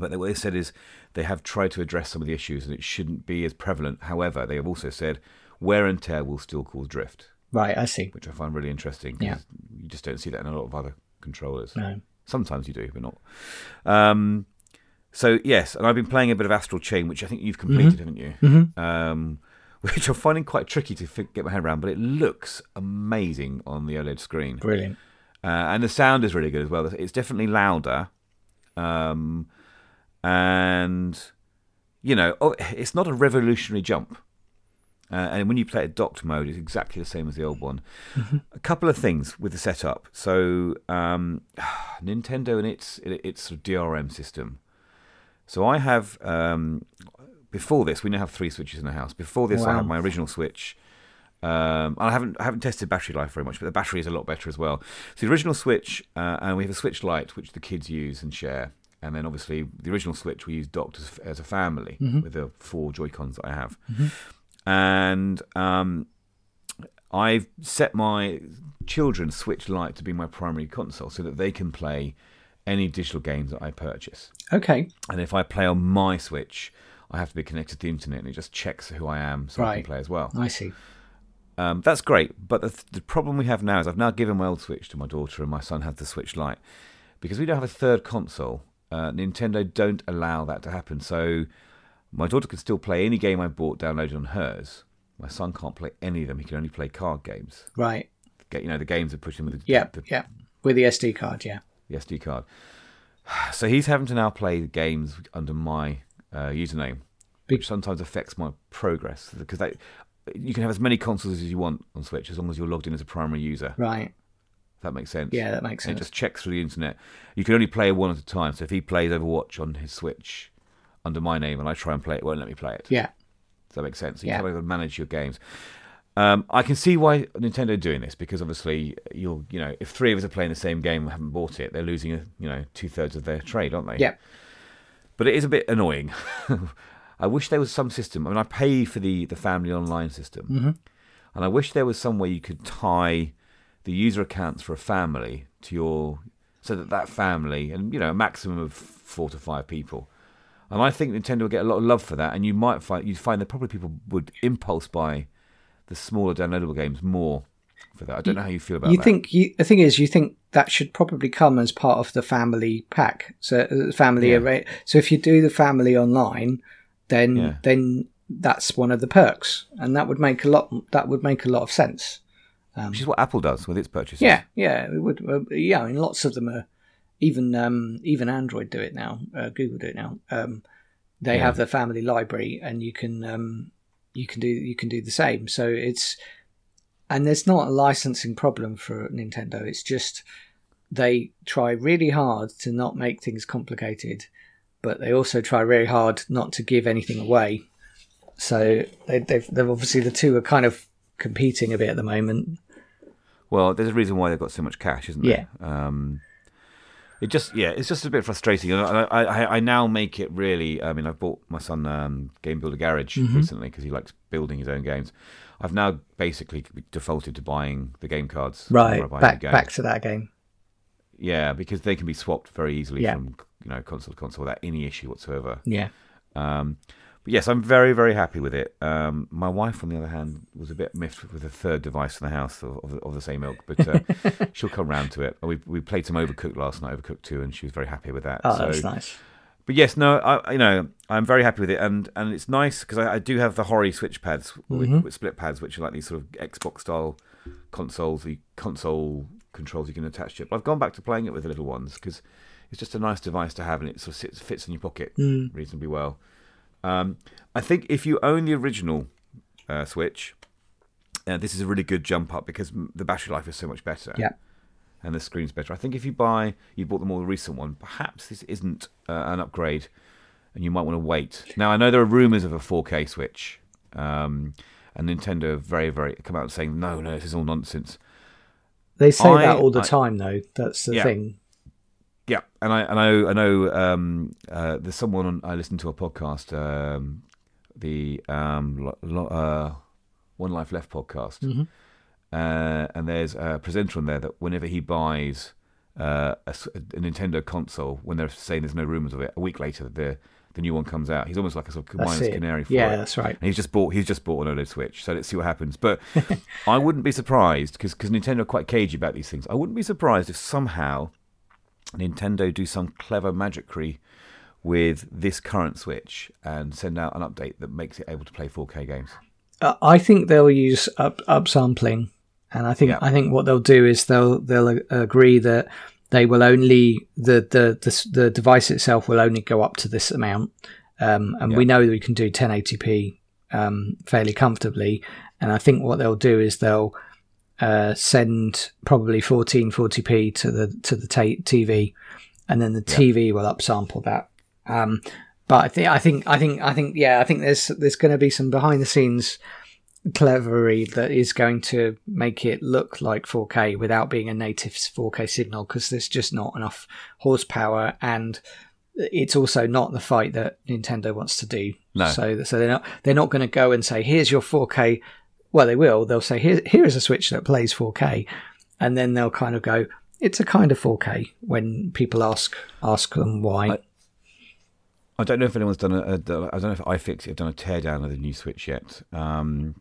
But what they said is they have tried to address some of the issues and it shouldn't be as prevalent. However, they have also said wear and tear will still cause drift, Right. I see. which I find really interesting. Yeah. You just don't see that in a lot of other controllers. No. Sometimes you do, but not. Um, so yes, and I've been playing a bit of Astral Chain, which I think you've completed, haven't you? Mm-hmm. Um, which I'm finding quite tricky to get my head around, but it looks amazing on the OLED screen. Brilliant. Uh, and the sound is really good as well. It's definitely louder, um, and you know, oh, it's not a revolutionary jump. Uh, and when you play it docked mode, it's exactly the same as the old one. A couple of things with the setup. So, um, Nintendo and its its DRM system So I have um, before this, we now have three switches in the house. Before this, I Wow. had my original switch. Um, I haven't I haven't tested battery life very much, but the battery is a lot better as well. So the original switch, uh, and we have a switch light which the kids use and share, and then obviously the original switch we use docked as, as a family with the four Joy Cons that I have, and um, I've set my children's switch light to be my primary console so that they can play any digital games that I purchase. Okay. And if I play on my Switch, I have to be connected to the internet, and it just checks who I am, so I can play as well. I see. Um, that's great, but the, the problem we have now is I've now given my old Switch to my daughter, and my son has the Switch Lite because we don't have a third console. Uh, Nintendo don't allow that to happen, so my daughter can still play any game I bought downloaded on hers. My son can't play any of them; he can only play card games. Right. Get you know the games are pushing with the, Yeah. the, Yeah. With the SD card. Yeah. the SD card. So he's having to now play the games under my uh, username, Be- which sometimes affects my progress because they, you can have as many consoles as you want on Switch as long as you're logged in as a primary user. Right. If that makes sense. Yeah, that makes sense. And it just checks through the internet. You can only play one at a time. So if he plays Overwatch on his Switch under my name and I try and play it, it won't let me play it. Yeah. Does that make sense? So you Yeah. kind of manage your games. Um, I can see why Nintendo are doing this because obviously you'll you know if three of us are playing the same game and haven't bought it, they're losing a, you know two thirds of their trade, aren't they? Yeah. But it is a bit annoying. I wish there was some system. I mean, I pay for the the family online system, Mm-hmm. and I wish there was some way you could tie the user accounts for a family to your so that that family and you know a maximum of four to five people. And I think Nintendo will get a lot of love for that, and you might find you'd find that probably people would impulse buy the smaller downloadable games more for that. I don't know how you feel about You that. think you, the thing is, you think that should probably come as part of the family pack. So uh, family Yeah. array. So if you do the family online, then Yeah. then that's one of the perks, and that would make a lot. That would make a lot of sense. which is what Apple does with its purchases. Yeah, yeah, it would. Uh, yeah, I mean, lots of them are. Even um, even Android do it now. Uh, Google do it now. Um, they Yeah. have the family library, and you can um, you can do you can do the same. So it's and there's not a licensing problem for Nintendo. It's just they try really hard to not make things complicated, but they also try very hard not to give anything away. So they, they've, they've obviously the two are kind of competing a bit at the moment. Well, there's a reason why they've got so much cash, isn't there? Um, it just, yeah, it's just a bit frustrating. And I, I, I, I now make it really. I mean, I've bought my son um, Game Builder Garage Mm-hmm. recently because he likes building his own games. I've now basically defaulted to buying the game cards. Right, whenever I buy a back back to that game. Yeah, because they can be swapped very easily Yeah. from you know console to console without any issue whatsoever. Yeah, Um, but yes, I'm very, very happy with it. Um, my wife, on the other hand, was a bit miffed with a third device in the house of, of, the, of the same ilk, but uh, she'll come round to it. We we played some Overcooked last night, Overcooked two, and she was very happy with that. oh, so, that's nice. but yes, no, I you know I'm very happy with it, and and it's nice because I, I do have the Hori switch pads Mm-hmm. with split pads, which are like these sort of Xbox style consoles, the console controls you can attach to it. But I've gone back to playing it with the little ones because it's just a nice device to have, and it sort of sits, fits in your pocket Mm. reasonably well. Um, I think if you own the original uh, Switch, uh, this is a really good jump up because the battery life is so much better Yeah, and the screen's better. I think if you buy, you bought the more recent one, perhaps this isn't uh, an upgrade, and you might want to wait. Now I know there are rumours of a 4K Switch, um, and Nintendo have very, very come out saying no, no, this is all nonsense. They say I- that all the I- time, though. That's the Yeah. thing. Yeah, and I, I know, I know. Um, uh, there's someone on, I listened to a podcast, um, the um, lo, lo, uh, One Life Left podcast, Mhm. uh, and there's a presenter on there that whenever he buys uh, a, a Nintendo console, when they're saying there's no rumors of it, a week later the the new one comes out. He's almost like a sort of That's minus it. canary for Yeah, it. that's right. And he's just bought he's just bought an OLED Switch, so let's see what happens. But I wouldn't be surprised because because Nintendo are quite cagey about these things. I wouldn't be surprised if somehow Nintendo do some clever magicry with this current Switch and send out an update that makes it able to play 4K games. Uh, I think they'll use up upsampling, and I think Yeah. I think what they'll do is they'll they'll uh, agree that they will only the the the, the device itself will only go up to this amount, um, and we know that we can do 1080p um, fairly comfortably. And I think what they'll do is they'll uh, send probably 1440p to the to the ta- TV, and then the TV will upsample that. Um, but I think I think I think I think yeah, I think there's there's going to be some behind the scenes clevery that is going to make it look like 4K without being a native 4K signal because there's just not enough horsepower and it's also not the fight that Nintendo wants to do. No. So so they're not they're not going to go and say here's your 4K. Well, they will. They'll say here here is a Switch that plays 4K, and then they'll kind of go it's a kind of 4K when people ask ask them why. I- I don't know if anyone's done a, a I don't know if iFixit have done a teardown of the new Switch yet. Um,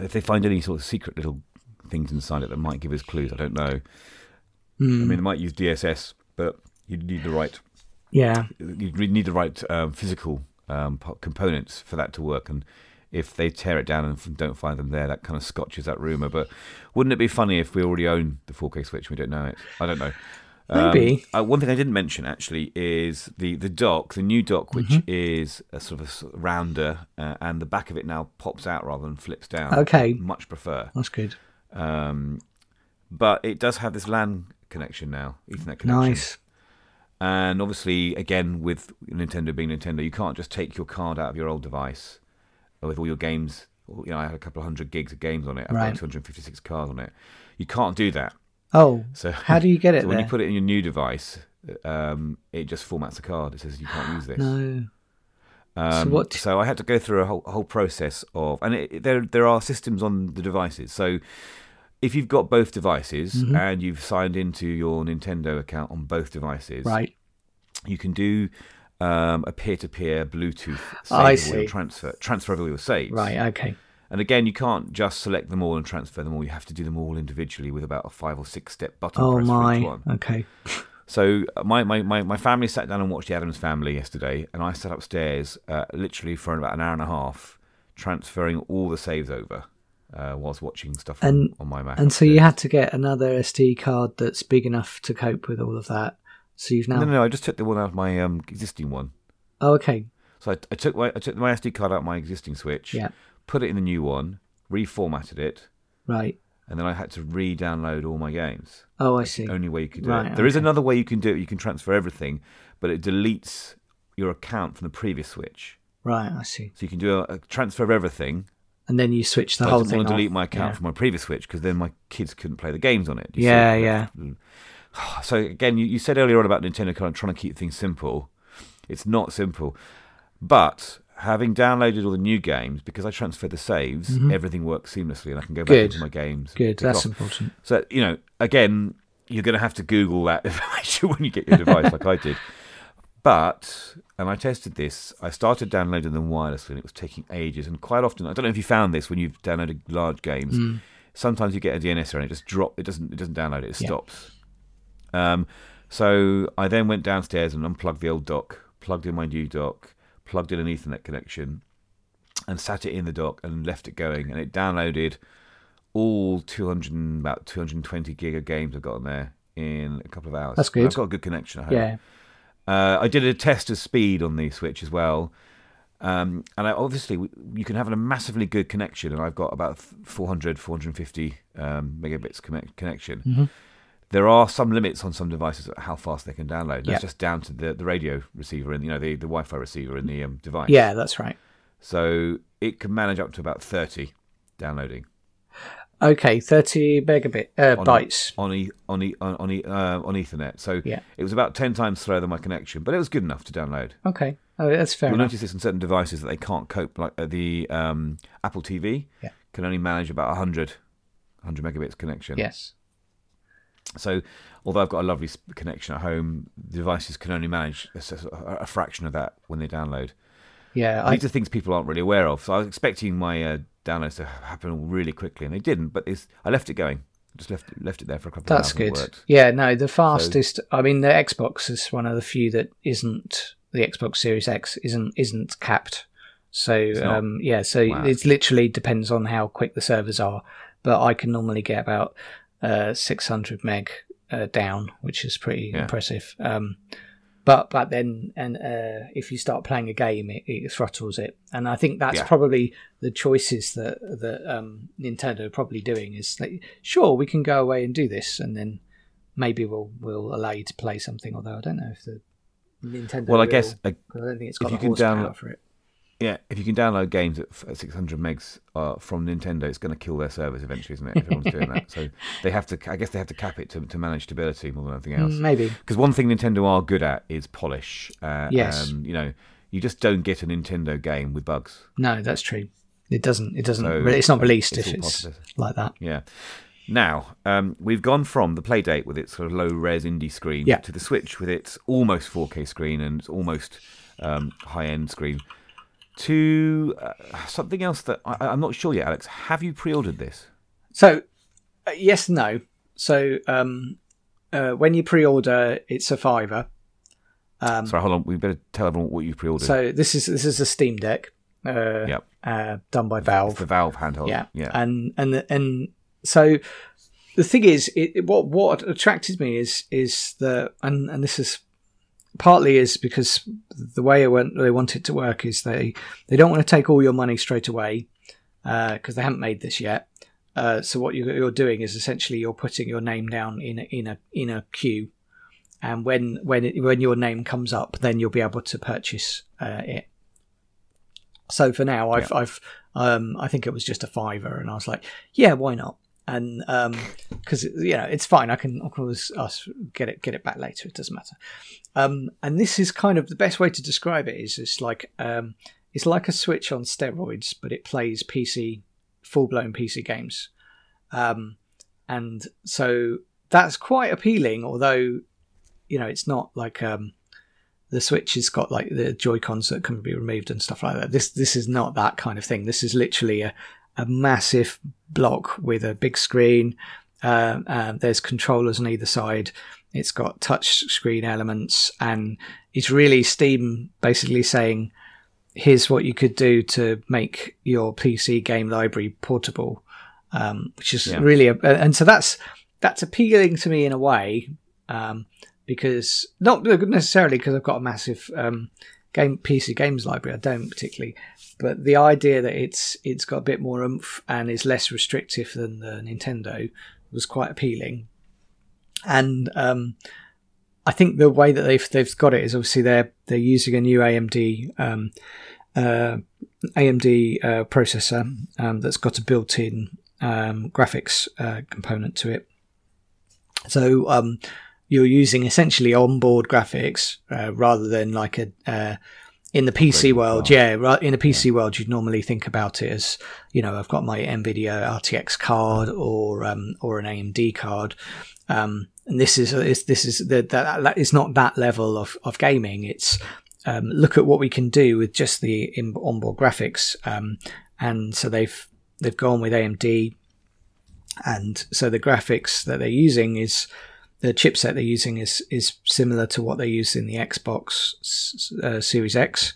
if they find any sort of secret little things inside it that might give us clues, I don't know. I mean, they might use DLSS, but you'd need the right yeah, You'd need the right um, physical um, components for that to work. And if they tear it down and don't find them there, that kind of scotches that rumor. But wouldn't it be funny if we already own the 4K Switch? and We don't know it. I don't know. Maybe. Um, uh, one thing I didn't mention actually is the the dock, the new dock, which Mm-hmm. is a sort of a rounder, uh, and the back of it now pops out rather than flips down. Okay. much prefer. that's good. Um, but it does have this LAN connection now, Ethernet connection. Nice. And obviously, again, with Nintendo being Nintendo, you can't just take your card out of your old device with all your games. You know, I had a couple of hundred gigs of games on it. I've Right. got 256 cards on it. You can't do that. Oh, So how do you get it so when you put it in your new device, um, it just formats the card. It says you can't use this. no. Um, what- so I had to go through a whole, whole process of, and it, there there are systems on the devices. So if you've got both devices Mm-hmm. and you've signed into your Nintendo account on both devices, Right. you can do um, a peer-to-peer Bluetooth save I see. transfer transfer of all your saves. Right. Okay. And again, you can't just select them all and transfer them all. You have to do them all individually with about a five or six step button Oh press for each my. one. Okay. So uh, my, my, my, my family sat down and watched the Addams Family yesterday, and I sat upstairs uh, literally for about an hour and a half, transferring all the saves over uh, whilst watching stuff on, And- on my Mac. And so you had to get another SD card that's big enough to cope with all of that. So you've now. no, no, no. I just took the one out of my um, existing one. Oh, okay. So I, I took my I took my SD card out of my existing Switch, Yeah. Put it in the new one, reformatted it, Right. and then I had to re-download all my games. Oh, I That's see. only way you could do Right, it. There is okay. another way you can do it. You can transfer everything, but it deletes your account from the previous Switch. Right. I see. So you can do a, a transfer of everything. And then you switch the I whole thing want to off. delete my account Yeah. from my previous Switch because then my kids couldn't play the games on it. You Yeah, see? yeah. So again, you, you said earlier on about Nintendo kind of trying to keep things simple. It's not simple, but having downloaded all the new games because I transferred the saves, everything works seamlessly, and I can go back Mm-hmm. Good. into my games. Good. That's off. important. So you know, again, you're going to have to Google that information when you get your device, like I did. But and I tested this. I started downloading them wirelessly, and it was taking ages. And quite often, I don't know if you found this when you've downloaded large games. Hmm. Sometimes you get a DNS error and it just drop. It doesn't. It doesn't download it. It Yeah. stops. Um, so I then went downstairs and unplugged the old dock, plugged in my new dock, plugged in an Ethernet connection, and sat it in the dock and left it going. And it downloaded all 200 about 220 gig of games I've got on there in a couple of hours. That's good. I've got a good connection at home. Yeah. Uh, I did a test of speed on the Switch as well. Um, and I, obviously, you can have a massively good connection, and I've got about 400, 450 um, megabits connect- connection. Mm-hmm. There are some limits on some devices at how fast they can download. That's Yeah. just down to the, the radio receiver and you know the, the Wi-Fi receiver in the um, device. Yeah, that's right. So it can manage up to about 30 downloading. Okay, 30 megabit uh, on bytes. on e, on e, on on, e, uh, on Ethernet. So Yeah. it was about ten times slower than my connection, but it was good enough to download. Okay. Oh, that's fair You'll enough. notice this on certain devices that they can't cope. Like uh, the um, Apple TV Yeah. can only manage about 100, 100 megabits connection. Yes. So although I've got a lovely connection at home, the devices can only manage a fraction of that when they download. Yeah. I, These are things people aren't really aware of. So I was expecting my uh, downloads to happen really quickly, and they didn't. But it's, I left it going. Just left it, left it there for a couple That's of hours. good. Yeah, no, the fastest. I mean, the Xbox is one of the few that isn't the Xbox Series X isn't isn't capped. So um, yeah, so Wow. it literally depends on how quick the servers are. But I can normally get about uh, 600 meg uh, down, which is pretty Yeah. impressive. Um, but but then and uh, if you start playing a game, it, it throttles it, and I think that's Yeah. probably the choices that that um, Nintendo are probably doing is like, sure we can go away and do this, and then maybe we'll we'll allow you to play something. Although I don't know if the Nintendo. Well, I guess uh, 'cause I don't think it's if got you the can download- for it. Yeah, if you can download games at, at 600 megs uh, from Nintendo, it's going to kill their service eventually, isn't it? If everyone's doing that, so they have to. I guess they have to cap it to, to manage stability more than anything else. Maybe. Because one thing Nintendo are good at is polish. Uh, Yes. And, you know, you just don't get a Nintendo game with bugs. No, that's true. It doesn't. It doesn't. So, it's not released it's if it's like that. Yeah. Now, um, we've gone from the Playdate with its sort of low res indie screen Yeah. to the Switch with its almost 4K screen and its almost um, high end screen to uh, something else that I, I'm not sure yet, Alex. Have you pre ordered this? So, uh, yes, no. So, um, uh, when you pre-order, it's a fiver. Um, Sorry, hold on. We better tell everyone what you pre ordered. so this is this is a Steam Deck, uh, Yep. uh, done by It's Valve. the Valve handheld. yeah, Yeah. and and and so the thing is, it, it- what what attracted me is is the and and this is partly is because the way it went, they want it to work is they they don't want to take all your money straight away because they haven't made this yet. Uh, so what you're, you're doing is essentially you're putting your name down in a, in a in a queue, and when when it, when your name comes up, then you'll be able to purchase uh, it. So for now, I've I've um, I think it was just a fiver, and I was like, yeah, why not? And because you know it's fine, I can can always get it get it back later. It doesn't matter. Um, and this is kind of the best way to describe it is it's like um, it's like a Switch on steroids, but it plays PC full blown PC games. Um, and so that's quite appealing, although you know it's not like um, the Switch has got like the Joy Cons that can be removed and stuff like that. This this is not that kind of thing. This is literally a, a massive block with a big screen. Um, um, there's controllers on either side. It's got touch screen elements, and it's really Steam basically saying, "Here's what you could do to make your PC game library portable," um, which is Yeah. really, a, and so that's that's appealing to me in a way um, because not necessarily because I've got a massive um, game PC games library. I don't particularly, but the idea that it's it's got a bit more oomph and is less restrictive than the Nintendo was quite appealing. And um, I think the way that they've they've got it is obviously they're they're using a new AMD um, uh, AMD uh, processor um, that's got a built-in um, graphics uh, component to it. So um, you're using essentially onboard graphics uh, rather than like a uh, in the PC world. Yeah. In a PC world, you'd normally think about it as you know, I've got my NVIDIA RTX card or um, or an AMD card. Um, and this is is this is the, that that is not that level of, of gaming. It's um, look at what we can do with just the in, onboard graphics. Um, and so they've they've gone with AMD, and so the graphics that they're using is the chipset they're using is is similar to what they use in the Xbox uh, Series X,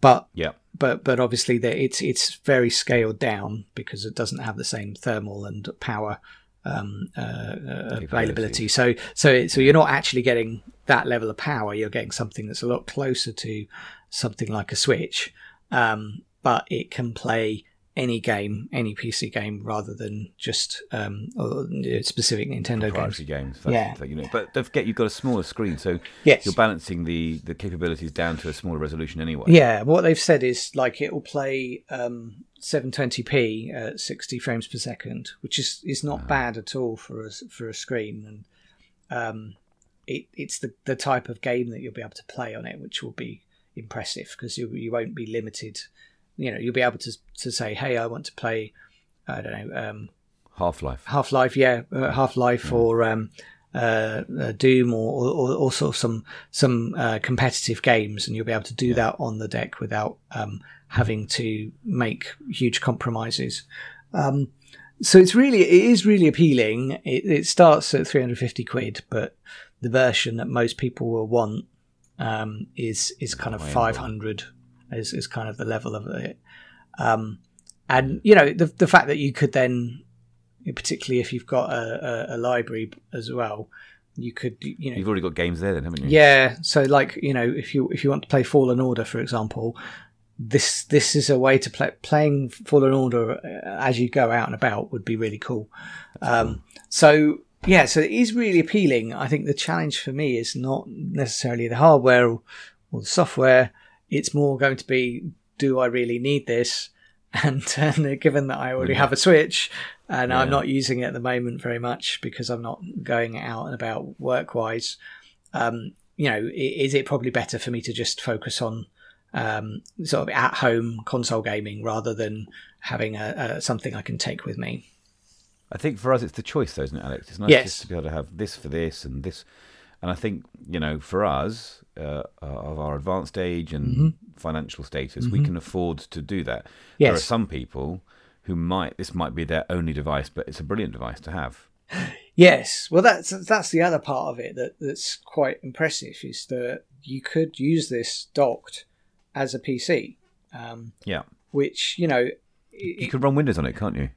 but Yeah. but but obviously it's it's very scaled down because it doesn't have the same thermal and power um, uh, uh, availability. So so so you're not actually getting that level of power. You're getting something that's a lot closer to something like a Switch, um, but it can play any game, any PC game, rather than just um, or, you know, specific Nintendo games. Games. Yeah. you know, but don't forget you've got a smaller screen, so Yes. you're balancing the, the capabilities down to a smaller resolution anyway. Yeah, what they've said is like it will play um, 720p at 60 frames per second, which is is not bad at all for a for a screen, and um, it, it's the the type of game that you'll be able to play on it, which will be impressive because you you won't be limited. You know, you'll be able to to say, hey, I want to play, I don't know, um, Half Life. Half Life, yeah, uh, Half Life or um, uh, uh, Doom or, or also some some uh, competitive games, and you'll be able to do that on the deck without um, having to make huge compromises. Um, so it's really it is really appealing. It, it starts at 350 quid, but the version that most people will want um, is is kind of High-end 500 is, is kind of the level of it. Um, and you know the the fact that you could then particularly if you've got a, a, a library as well you could you know You've already got games there, then, haven't you? yeah so like you know if you if you want to play fallen order for example this this is a way to play playing fallen order uh, as you go out and about would be really cool um so yeah, so it is really appealing. I think the challenge for me is not necessarily the hardware or, or the software. It's more going to be, do I really need this? And, and given that I already have a Switch and I'm not using it at the moment very much because I'm not going out and about work wise, um, you know, is it probably better for me to just focus on um, sort of at home console gaming rather than having a, a, something I can take with me? I think for us, it's the choice, though, isn't it, Alex? It's nice Yes. just to be able to have this for this and this. And I think, you know, for us, uh, of our advanced age and Mm-hmm. financial status, we can afford to do that. There are some people who might, this might be their only device, but it's a brilliant device to have. Yes, well, that's that's the other part of it that that's quite impressive is that you could use this docked as a PC, um, Yeah. which you know You it, can run Windows on it, can't you?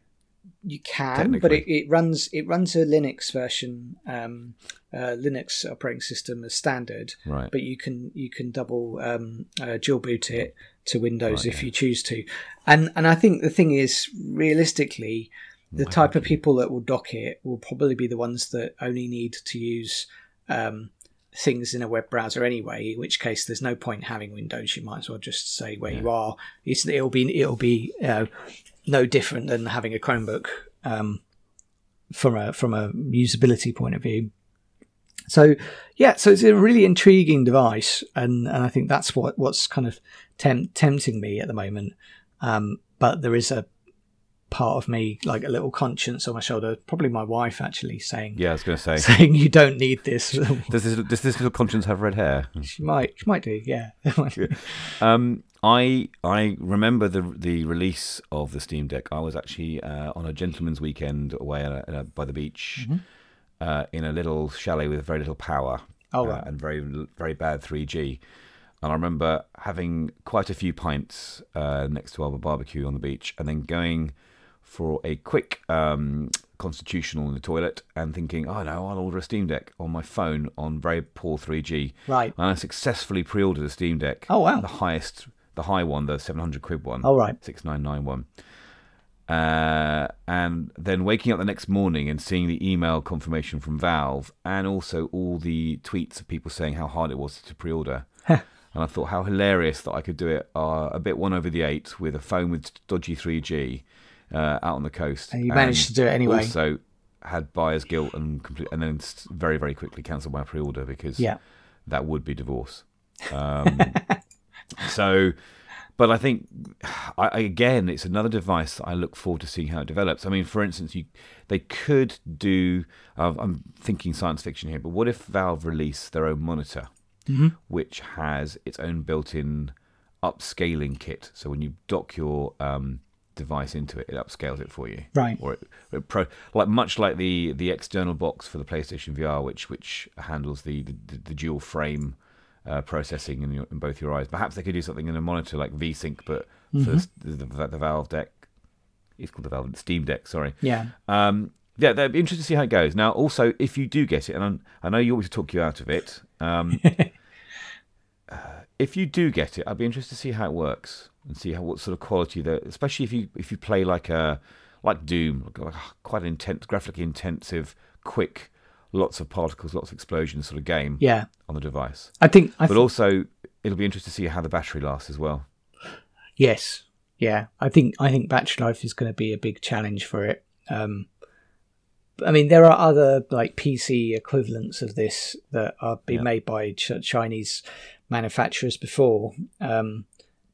You can, but it, it runs it runs a Linux version, um, uh, Linux operating system as standard. Right. But you can you can double um, uh, dual boot it to Windows Right, if you choose to, and and I think the thing is realistically, the type of people that will dock it will probably be the ones that only need to use um, things in a web browser anyway. In which case, there's no point having Windows. You might as well just say where you are. It's, it'll be it'll be you know, no different than having a Chromebook um, from a from a usability point of view. So yeah, so it's a really intriguing device, and, and I think that's what what's kind of tem- tempting me at the moment. Um, but there is a part of me, like a little conscience on my shoulder, probably my wife actually saying Yeah, I was going to say. saying you don't need this. Does this, does this little conscience have red hair? she might, she might do, yeah. Um, I I remember the the release of the Steam Deck. I was actually uh, on a gentleman's weekend away a, a, by the beach uh, in a little chalet with very little power Oh, uh, and very very bad 3G. And I remember having quite a few pints uh, next to our barbecue on the beach, and then going for a quick um, constitutional in the toilet, and thinking, "Oh no, I'll order a Steam Deck on my phone on very poor 3G." Right. And I successfully pre-ordered a Steam Deck. Oh, wow. The highest, the high one, the seven hundred quid one. Oh, right. Six nine nine one. Uh, and then waking up the next morning and seeing the email confirmation from Valve, and also all the tweets of people saying how hard it was to pre-order. and I thought how hilarious that I could do it uh, a bit one over the eight with a phone with dodgy 3G uh, out on the coast. And you managed to do it anyway. Also had buyer's guilt and complete, and then very very quickly cancelled my pre-order because Yeah. that would be divorce. Um, so, but I think I, again, it's another device that I look forward to seeing how it develops. I mean, for instance, you they could do. Uh, I'm thinking science fiction here, but what if Valve release their own monitor, which has its own built-in upscaling kit? So when you dock your um, device into it, it upscales it for you Right. or it, it pro, like much like the the external box for the PlayStation VR, which which handles the the, the dual frame uh, processing in, your, in both your eyes. Perhaps they could do something in a monitor like VSync, but for the, the, the Valve Deck, it's called the Valve Steam Deck. Sorry. Yeah. Um, yeah, that'd be interesting to see how it goes. Now, also, if you do get it, and I'm, I know you always talk you out of it, um, uh, if you do get it, I'd be interested to see how it works and see how what sort of quality that, especially if you if you play like a like Doom, like a- quite an intense, graphically intensive, quick, lots of particles, lots of explosions sort of game Yeah. on the device. I think, I But think also, it'll be interesting to see how the battery lasts as well. Yes, yeah. I think I think battery life is going to be a big challenge for it. Um, I mean, there are other like PC equivalents of this that are being Yeah. made by ch- Chinese manufacturers before, um,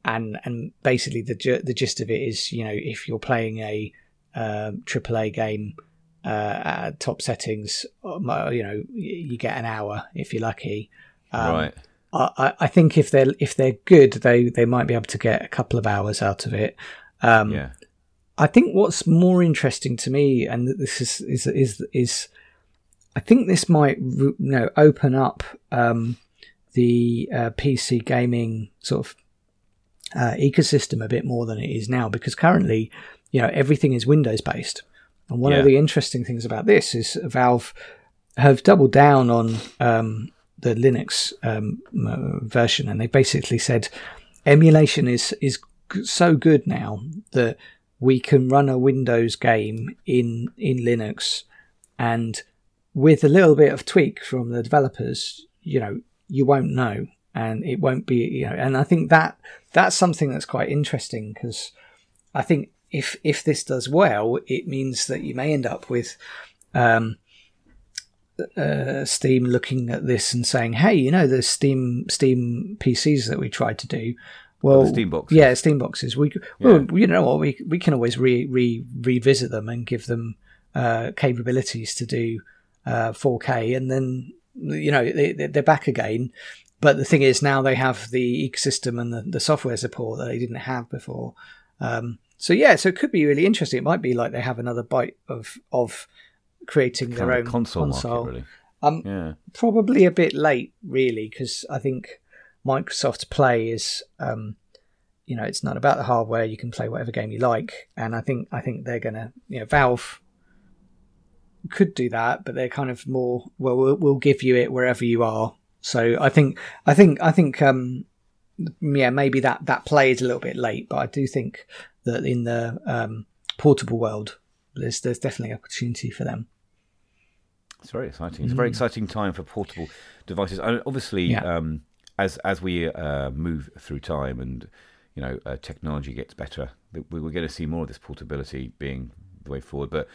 and and basically the the gist of it is, you know, if you're playing a um, AAA game uh, top settings, uh, you know, you get an hour if you're lucky. Um, right. I, I think if they're if they're good, they they might be able to get a couple of hours out of it. Um, Yeah. I think what's more interesting to me, and this is is is is, I think this might you know open up um, the uh, PC gaming sort of uh, ecosystem a bit more than it is now, because currently, you know, everything is Windows based, and one Yeah. of the interesting things about this is Valve have doubled down on um, the Linux um, version, and they basically said emulation is is so good now that we can run a Windows game in in Linux and with a little bit of tweak from the developers, you know, you won't know, and it won't be, you know, and I think that that's something that's quite interesting because I think if if this does well, it means that you may end up with. Um, uh, Steam looking at this and saying, "Hey, you know, the Steam Steam PCs that we tried to do, well, Steam boxes. yeah, Steam boxes. We well, you know what, we we can always re, re revisit them and give them uh, capabilities to do uh, 4K, and then you know they, they're back again. But the thing is, now they have the ecosystem and the, the software support that they didn't have before. Um, so yeah, so it could be really interesting. It might be like they have another bite of of creating their own console, console. market, really. Um, Yeah. probably a bit late, really, because I think Microsoft Play is, um, you know, it's not about the hardware. You can play whatever game you like, and I think I think they're gonna, you know, Valve could do that, but they're kind of more well, we'll, we'll give you it wherever you are. So I think I think I think um, yeah, maybe that that play is a little bit late, but I do think that in the um, portable world, there's there's definitely opportunity for them. It's very exciting. It's a very exciting time for portable devices. And obviously, Mm. Yeah. um, as as we uh, move through time and you know uh, technology gets better, we're going to see more of this portability being the way forward. But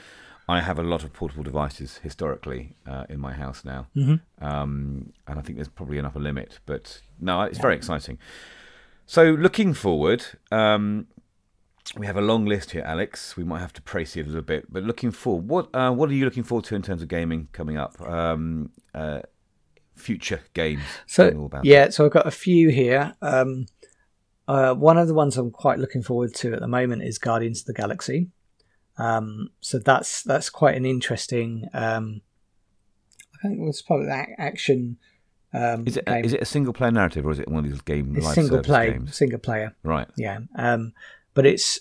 I have a lot of portable devices historically uh, in my house now, Mm-hmm. um, and I think there's probably an upper limit. But no, it's very exciting. So looking forward, um, we have a long list here, Alex. We might have to praise you a little bit, but looking forward, what uh, what are you looking forward to in terms of gaming coming up? Um, uh, future games. So yeah, so I've got a few here. Um, uh, one of the ones I'm quite looking forward to at the moment is Guardians of the Galaxy. Um, so that's that's quite an interesting. Um, I think it was probably that action. Um, Is it game. is it a single player narrative or is it one of these game It's single play, games? single player. Right. Yeah. Um, but it's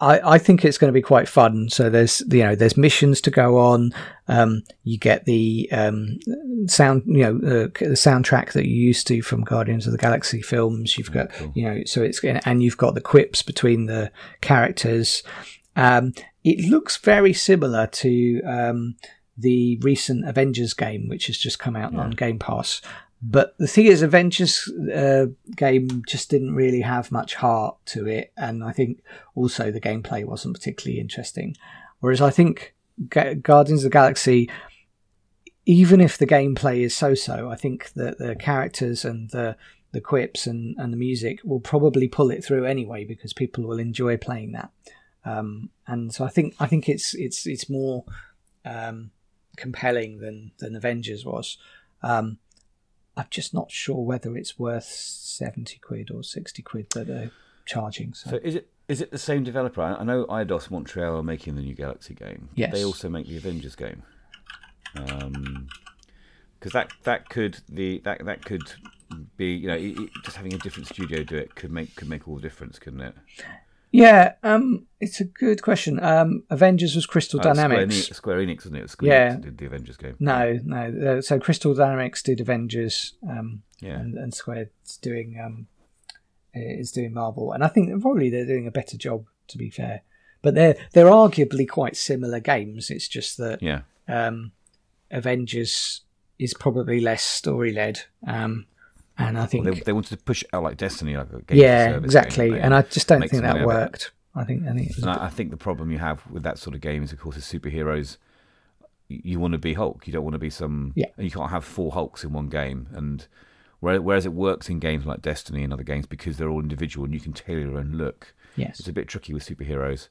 I, I think it's going to be quite fun. So there's you know there's missions to go on. Um, you get the um, sound you know uh, the soundtrack that you used to from Guardians of the Galaxy films. You've got you know so it's and you've got the quips between the characters. Um, it looks very similar to um, the recent Avengers game, which has just come out on Game Pass. But the thing is, Avengers uh, game just didn't really have much heart to it, and I think also the gameplay wasn't particularly interesting. Whereas I think Ga- Guardians of the Galaxy, even if the gameplay is so-so, I think that the characters and the the quips and, and the music will probably pull it through anyway because people will enjoy playing that. Um, and so I think I think it's it's it's more um, compelling than than Avengers was. Um, I'm just not sure whether it's worth seventy quid or sixty quid that they're charging. So, So is it is it the same developer? I know Eidos Montreal are making the new Galaxy game. Yes. They also make the Avengers game. Um, because that that could the that that could be you know it, it- just having a different studio do it could make could make all the difference, couldn't it? Yeah, um, it's a good question. Um, Avengers was Crystal Uh, Square Dynamics. Enix, Square Enix, wasn't it? Square Yeah. Enix did the Avengers game. No, no. So Crystal Dynamics did Avengers, um, Yeah. and, and Square's doing um, is doing Marvel, and I think probably they're doing a better job. To be fair, but they're they're arguably quite similar games. It's just that Yeah. um, Avengers is probably less story led, um, and I think They, they wanted to push it out like Destiny, like a game yeah, exactly. game, and I just don't think that money out of it. worked. I think I think And I, I think the problem you have with that sort of game is, of course, as superheroes, you, you want to be Hulk. You don't want to be some. Yeah. You can't have four Hulks in one game. And whereas it works in games like Destiny and other games because they're all individual and you can tailor your own look. Yes, It's a bit tricky with superheroes.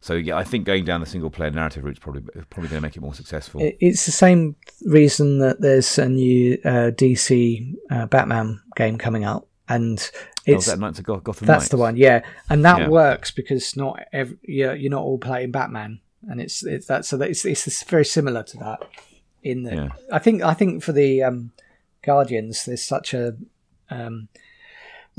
So yeah, I think going down the single player narrative route is probably probably going to make it more successful. It's the same reason that there's a new uh, DC uh, Batman game coming out, and oh, it's is that Knights of Goth- Gotham that's Knights? the one, yeah, and that Yeah. works because not every, you're, you're not all playing Batman, and it's it's that so that it's, it's very similar to that. In the, Yeah. I think I think for the um, Guardians, there's such a um,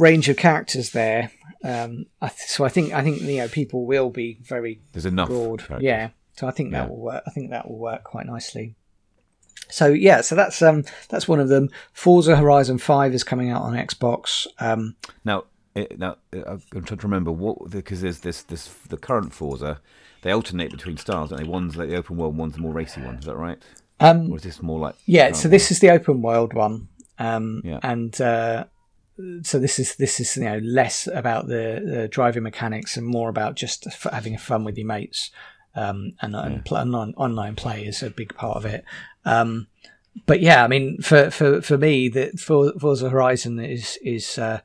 range of characters there. Um, I th- so I think I think you know people will be very There's enough. broad. characters. Yeah. So I think Yeah. that will work. I think that will work quite nicely. So yeah, so that's um that's one of them. Forza Horizon Five is coming out on Xbox. Um, Now, it, now uh, I'm trying to remember what because there's this this the current Forza. They alternate between styles, don't they? One's like the open world, one's the more racy one. Is that right? Um, or is this more like yeah, so this is the open world one, um, Yeah. and uh, so this is this is you know less about the, driving mechanics and more about just f- having fun with your mates, um, and, and, pl- and on, online play is a big part of it. Um, but yeah, I mean, for for for me, the For- Forza Horizon is is uh,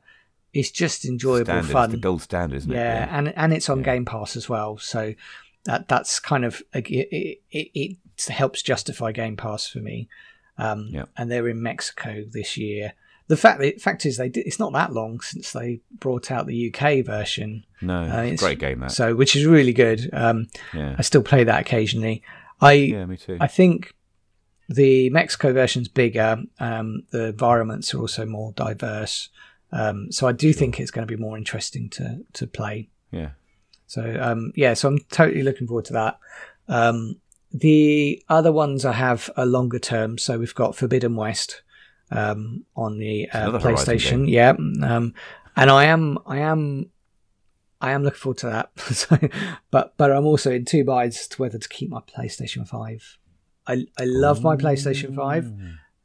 is just enjoyable standard, it's fun. the gold standard, isn't yeah, it? and and it's on Game Pass as well, so that that's kind of it, it, it, it helps justify Game Pass for me. Um, Yeah. And they're in Mexico this year. The fact the fact is they did, it's not that long since they brought out the UK version, No, Uh, it's a great game that. so which is really good. Um, yeah, I still play that occasionally. I yeah, me too. I think the Mexico version's bigger. Um, the environments are also more diverse. Um, so I do think it's going to be more interesting to to play. yeah, So um, yeah, so I'm totally looking forward to that. Um, the other ones I have are longer term. So we've got Forbidden West um, on the uh, PlayStation. Yeah, um, and I am I am I am looking forward to that. so, but but I'm also in two minds to whether to keep my PlayStation Five. I I love my PlayStation Five,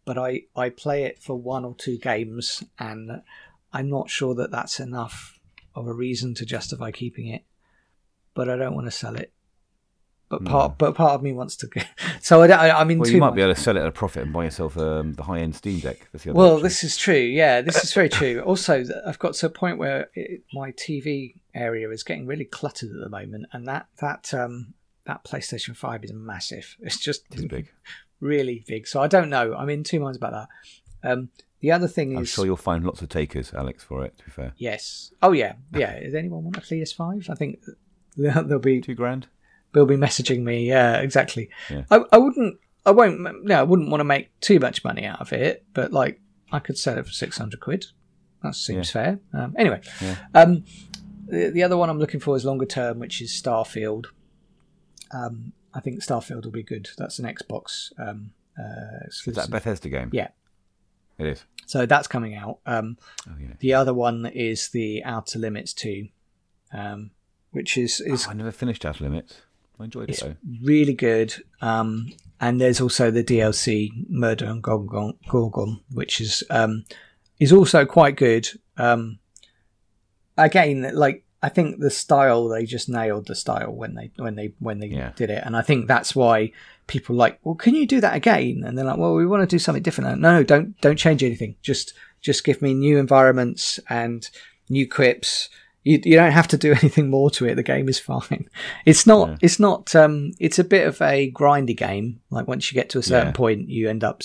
but I I play it for one or two games, and I'm not sure that that's enough of a reason to justify keeping it. But I don't want to sell it. But part but part of me wants to. Go. So I, don't- I I'm in Well, you might minds. be able to sell it at a profit and buy yourself um, the high-end Steam Deck. That's the other Well, option. this is true. Yeah, this is very true. Also, I've got to a point where it, my TV area is getting really cluttered at the moment, and that that um, that PlayStation Five is massive. It's just It's big. really big. So I don't know. I'm in two minds about that. Um, the other thing is I'm is, sure you'll find lots of takers, Alex, for it. To be fair, yes. Oh yeah, yeah. Does anyone want a PS5? I think they'll be two grand. They'll be messaging me. Yeah, exactly. Yeah. I, I wouldn't. I won't. No, I wouldn't want to make too much money out of it. But like, I could sell it for six hundred quid. That seems fair. Um, anyway, Yeah. um, the, the other one I'm looking for is longer term, which is Starfield. Um, I think Starfield will be good. That's an Xbox um, uh, Is that exclusive. a Bethesda game? Yeah. it is. So that's coming out. Um, Oh yeah. the other one is the Outer Limits 2, um, which is is Oh, I never finished Outer Limits. I enjoyed it It's though. really good. Um, and there's also the DLC Murder on Gorgon, Gorgon which is um, is also quite good. Um, again, like I think the style they just nailed the style when they when they when they Yeah. did it, and I think that's why people are like, well, can you do that again? And they're like, well, we want to do something different. No, no, don't don't change anything. Just just give me new environments and new quips. You, you don't have to do anything more to it. The game is fine. It's not. Yeah. It's not. Um, it's a bit of a grindy game. Like once you get to a certain Yeah. point, you end up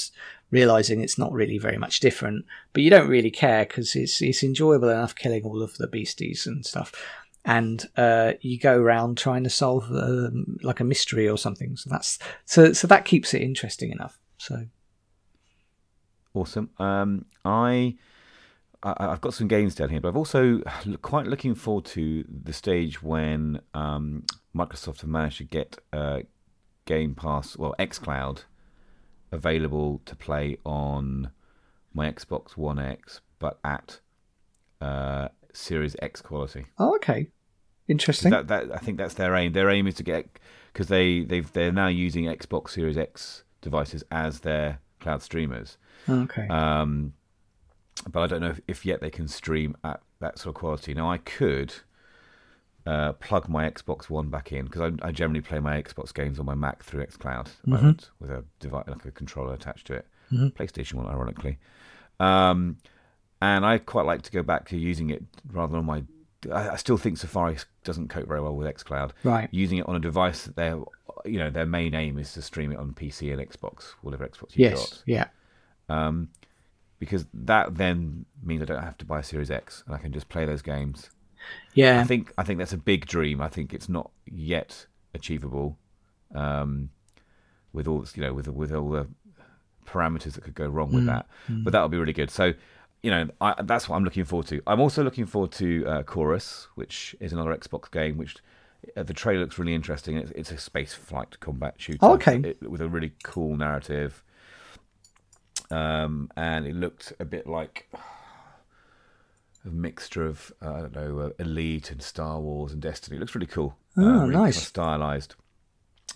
realizing it's not really very much different. But you don't really care because it's it's enjoyable enough killing all of the beasties and stuff. And uh, you go around trying to solve um, like a mystery or something. So that's so so that keeps it interesting enough. So Awesome. Um, I, I I've got some games down here, but I've also quite looking forward to the stage when um, Microsoft have managed to get uh, Game Pass, well, XCloud, available to play on my Xbox One X, but at uh, Series X quality. oh, okay, interesting. That, that I think that's their aim. Their aim is to get because they they've they're now using Xbox Series X devices as their cloud streamers. okay, Um, but I don't know if, if yet they can stream at that sort of quality. Now I could uh, plug my Xbox One back in because I, I generally play my Xbox games on my Mac through XCloud at the moment with a device like a controller attached to it. PlayStation One, ironically. Um, and I quite like to go back to using it rather than on my. I, I still think Safari doesn't cope very well with XCloud. right. Using it on a device that their, you know, their main aim is to stream it on PC and Xbox, whatever Xbox you've got Yes. Yeah. um, because that then means I don't have to buy a Series X and I can just play those games. Yeah. I think I think that's a big dream. I think it's not yet achievable, um, with all you know with with all the parameters that could go wrong with that. But that would be really good. So. You know, I, that's what I'm looking forward to. I'm also looking forward to uh, Chorus, which is another Xbox game. Which uh, the trailer looks really interesting. It's, it's a space flight combat shooter Oh, okay. it- with a really cool narrative um, and it looked a bit like a mixture of uh, I don't know uh, Elite and Star Wars and Destiny. It looks really cool. Oh, uh, really nice. Stylized.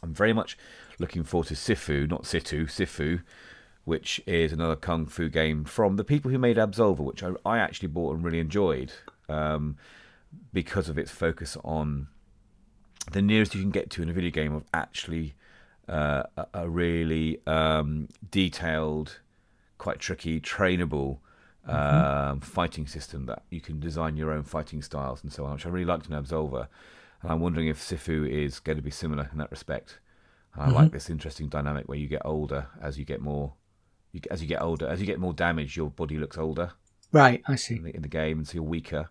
I'm very much looking forward to Sifu, not Situ, Sifu, which is another kung fu game from the people who made Absolver, which I, I actually bought and really enjoyed um, because of its focus on the nearest you can get to in a video game of actually uh, a, a really um, detailed, quite tricky, trainable um, fighting system that you can design your own fighting styles and so on, which I really liked in Absolver. And I'm wondering if Sifu is going to be similar in that respect. And I like this interesting dynamic where you get older as you get more, you, as you get older, as you get more damage, your body looks older Right, I see. in the, in the game, and so you're weaker.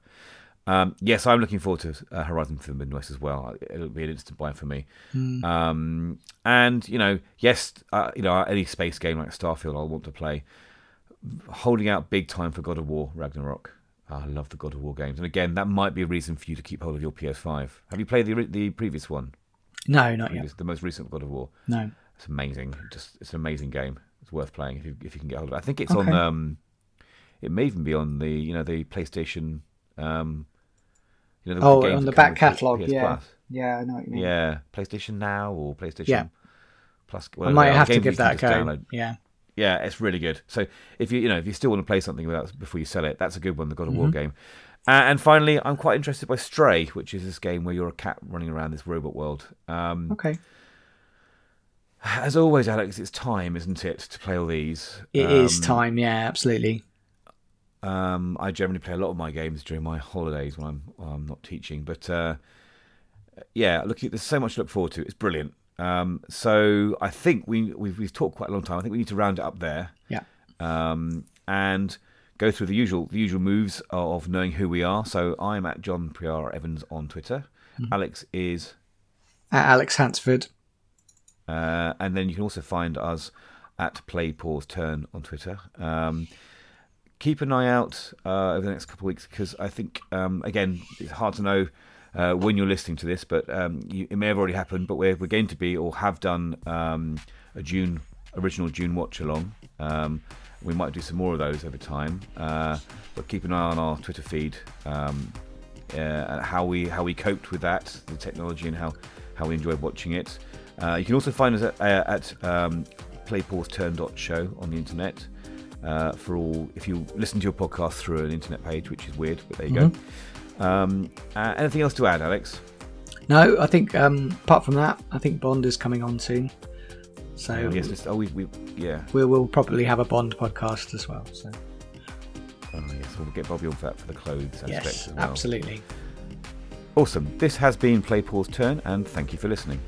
Um, yes, I'm looking forward to uh, Horizon Forbidden West as well. It'll be an instant buy for me. Um, and you know, yes, uh, you know, any space game like Starfield, I'll want to play. Holding out big time for God of War Ragnarok. I love the God of War games, and again, that might be a reason for you to keep hold of your PS5. Have you played the the previous one? No, not yet. The most recent God of War. No. It's amazing. Just it's an amazing game. It's worth playing if you if you can get hold of it. I think it's on. Um, it may even be on the you know the PlayStation. Um, you know, the, Oh, on the back catalogue, yeah. Plus. Yeah, I know what you mean. Yeah, PlayStation Now or PlayStation Yeah. Plus. I might have to give that a go. download. Yeah. Yeah, it's really good. So if you you know if you still want to play something without before you sell it, that's a good one. The God of War Mm-hmm. game. Uh, and finally, I'm quite interested by Stray, which is this game where you're a cat running around this robot world. Um, Okay. as always, Alex, it's time, isn't it, to play all these? It is Um, time. Yeah, absolutely. Um, I generally play a lot of my games during my holidays when I'm when I'm not teaching. But uh, yeah, look, there's so much to look forward to. It's brilliant. Um, so I think we we've, we've talked quite a long time. I think we need to round it up there Yeah. um, and go through the usual the usual moves of knowing who we are. So I'm at John Prior Evans on Twitter. Alex is, At Alex Hansford. uh, and then you can also find us at Play Pause Turn on Twitter. Um, keep an eye out uh, over the next couple of weeks because I think um, again it's hard to know uh, when you're listening to this, but um, you, it may have already happened. But we're we're going to be or have done um, a Dune original Dune watch along. Um, we might do some more of those over time, uh, but keep an eye on our Twitter feed. Um, uh, and how we how we coped with that, the technology, and how, how we enjoyed watching it. Uh, you can also find us at, uh, at um, playpauseturn.show on the internet uh, for all if you listen to your podcast through an internet page, which is weird, but there you go. Um, uh, anything else to add, Alex? No, I think um, apart from that, I think Bond is coming on soon. So Oh, yes, oh, we, we, yeah. we will probably have a Bond podcast as well. So Oh, yes, we'll get Bobby on for that for the clothes aspect yes, as well. absolutely. Awesome. This has been Play Pause Turn, and thank you for listening.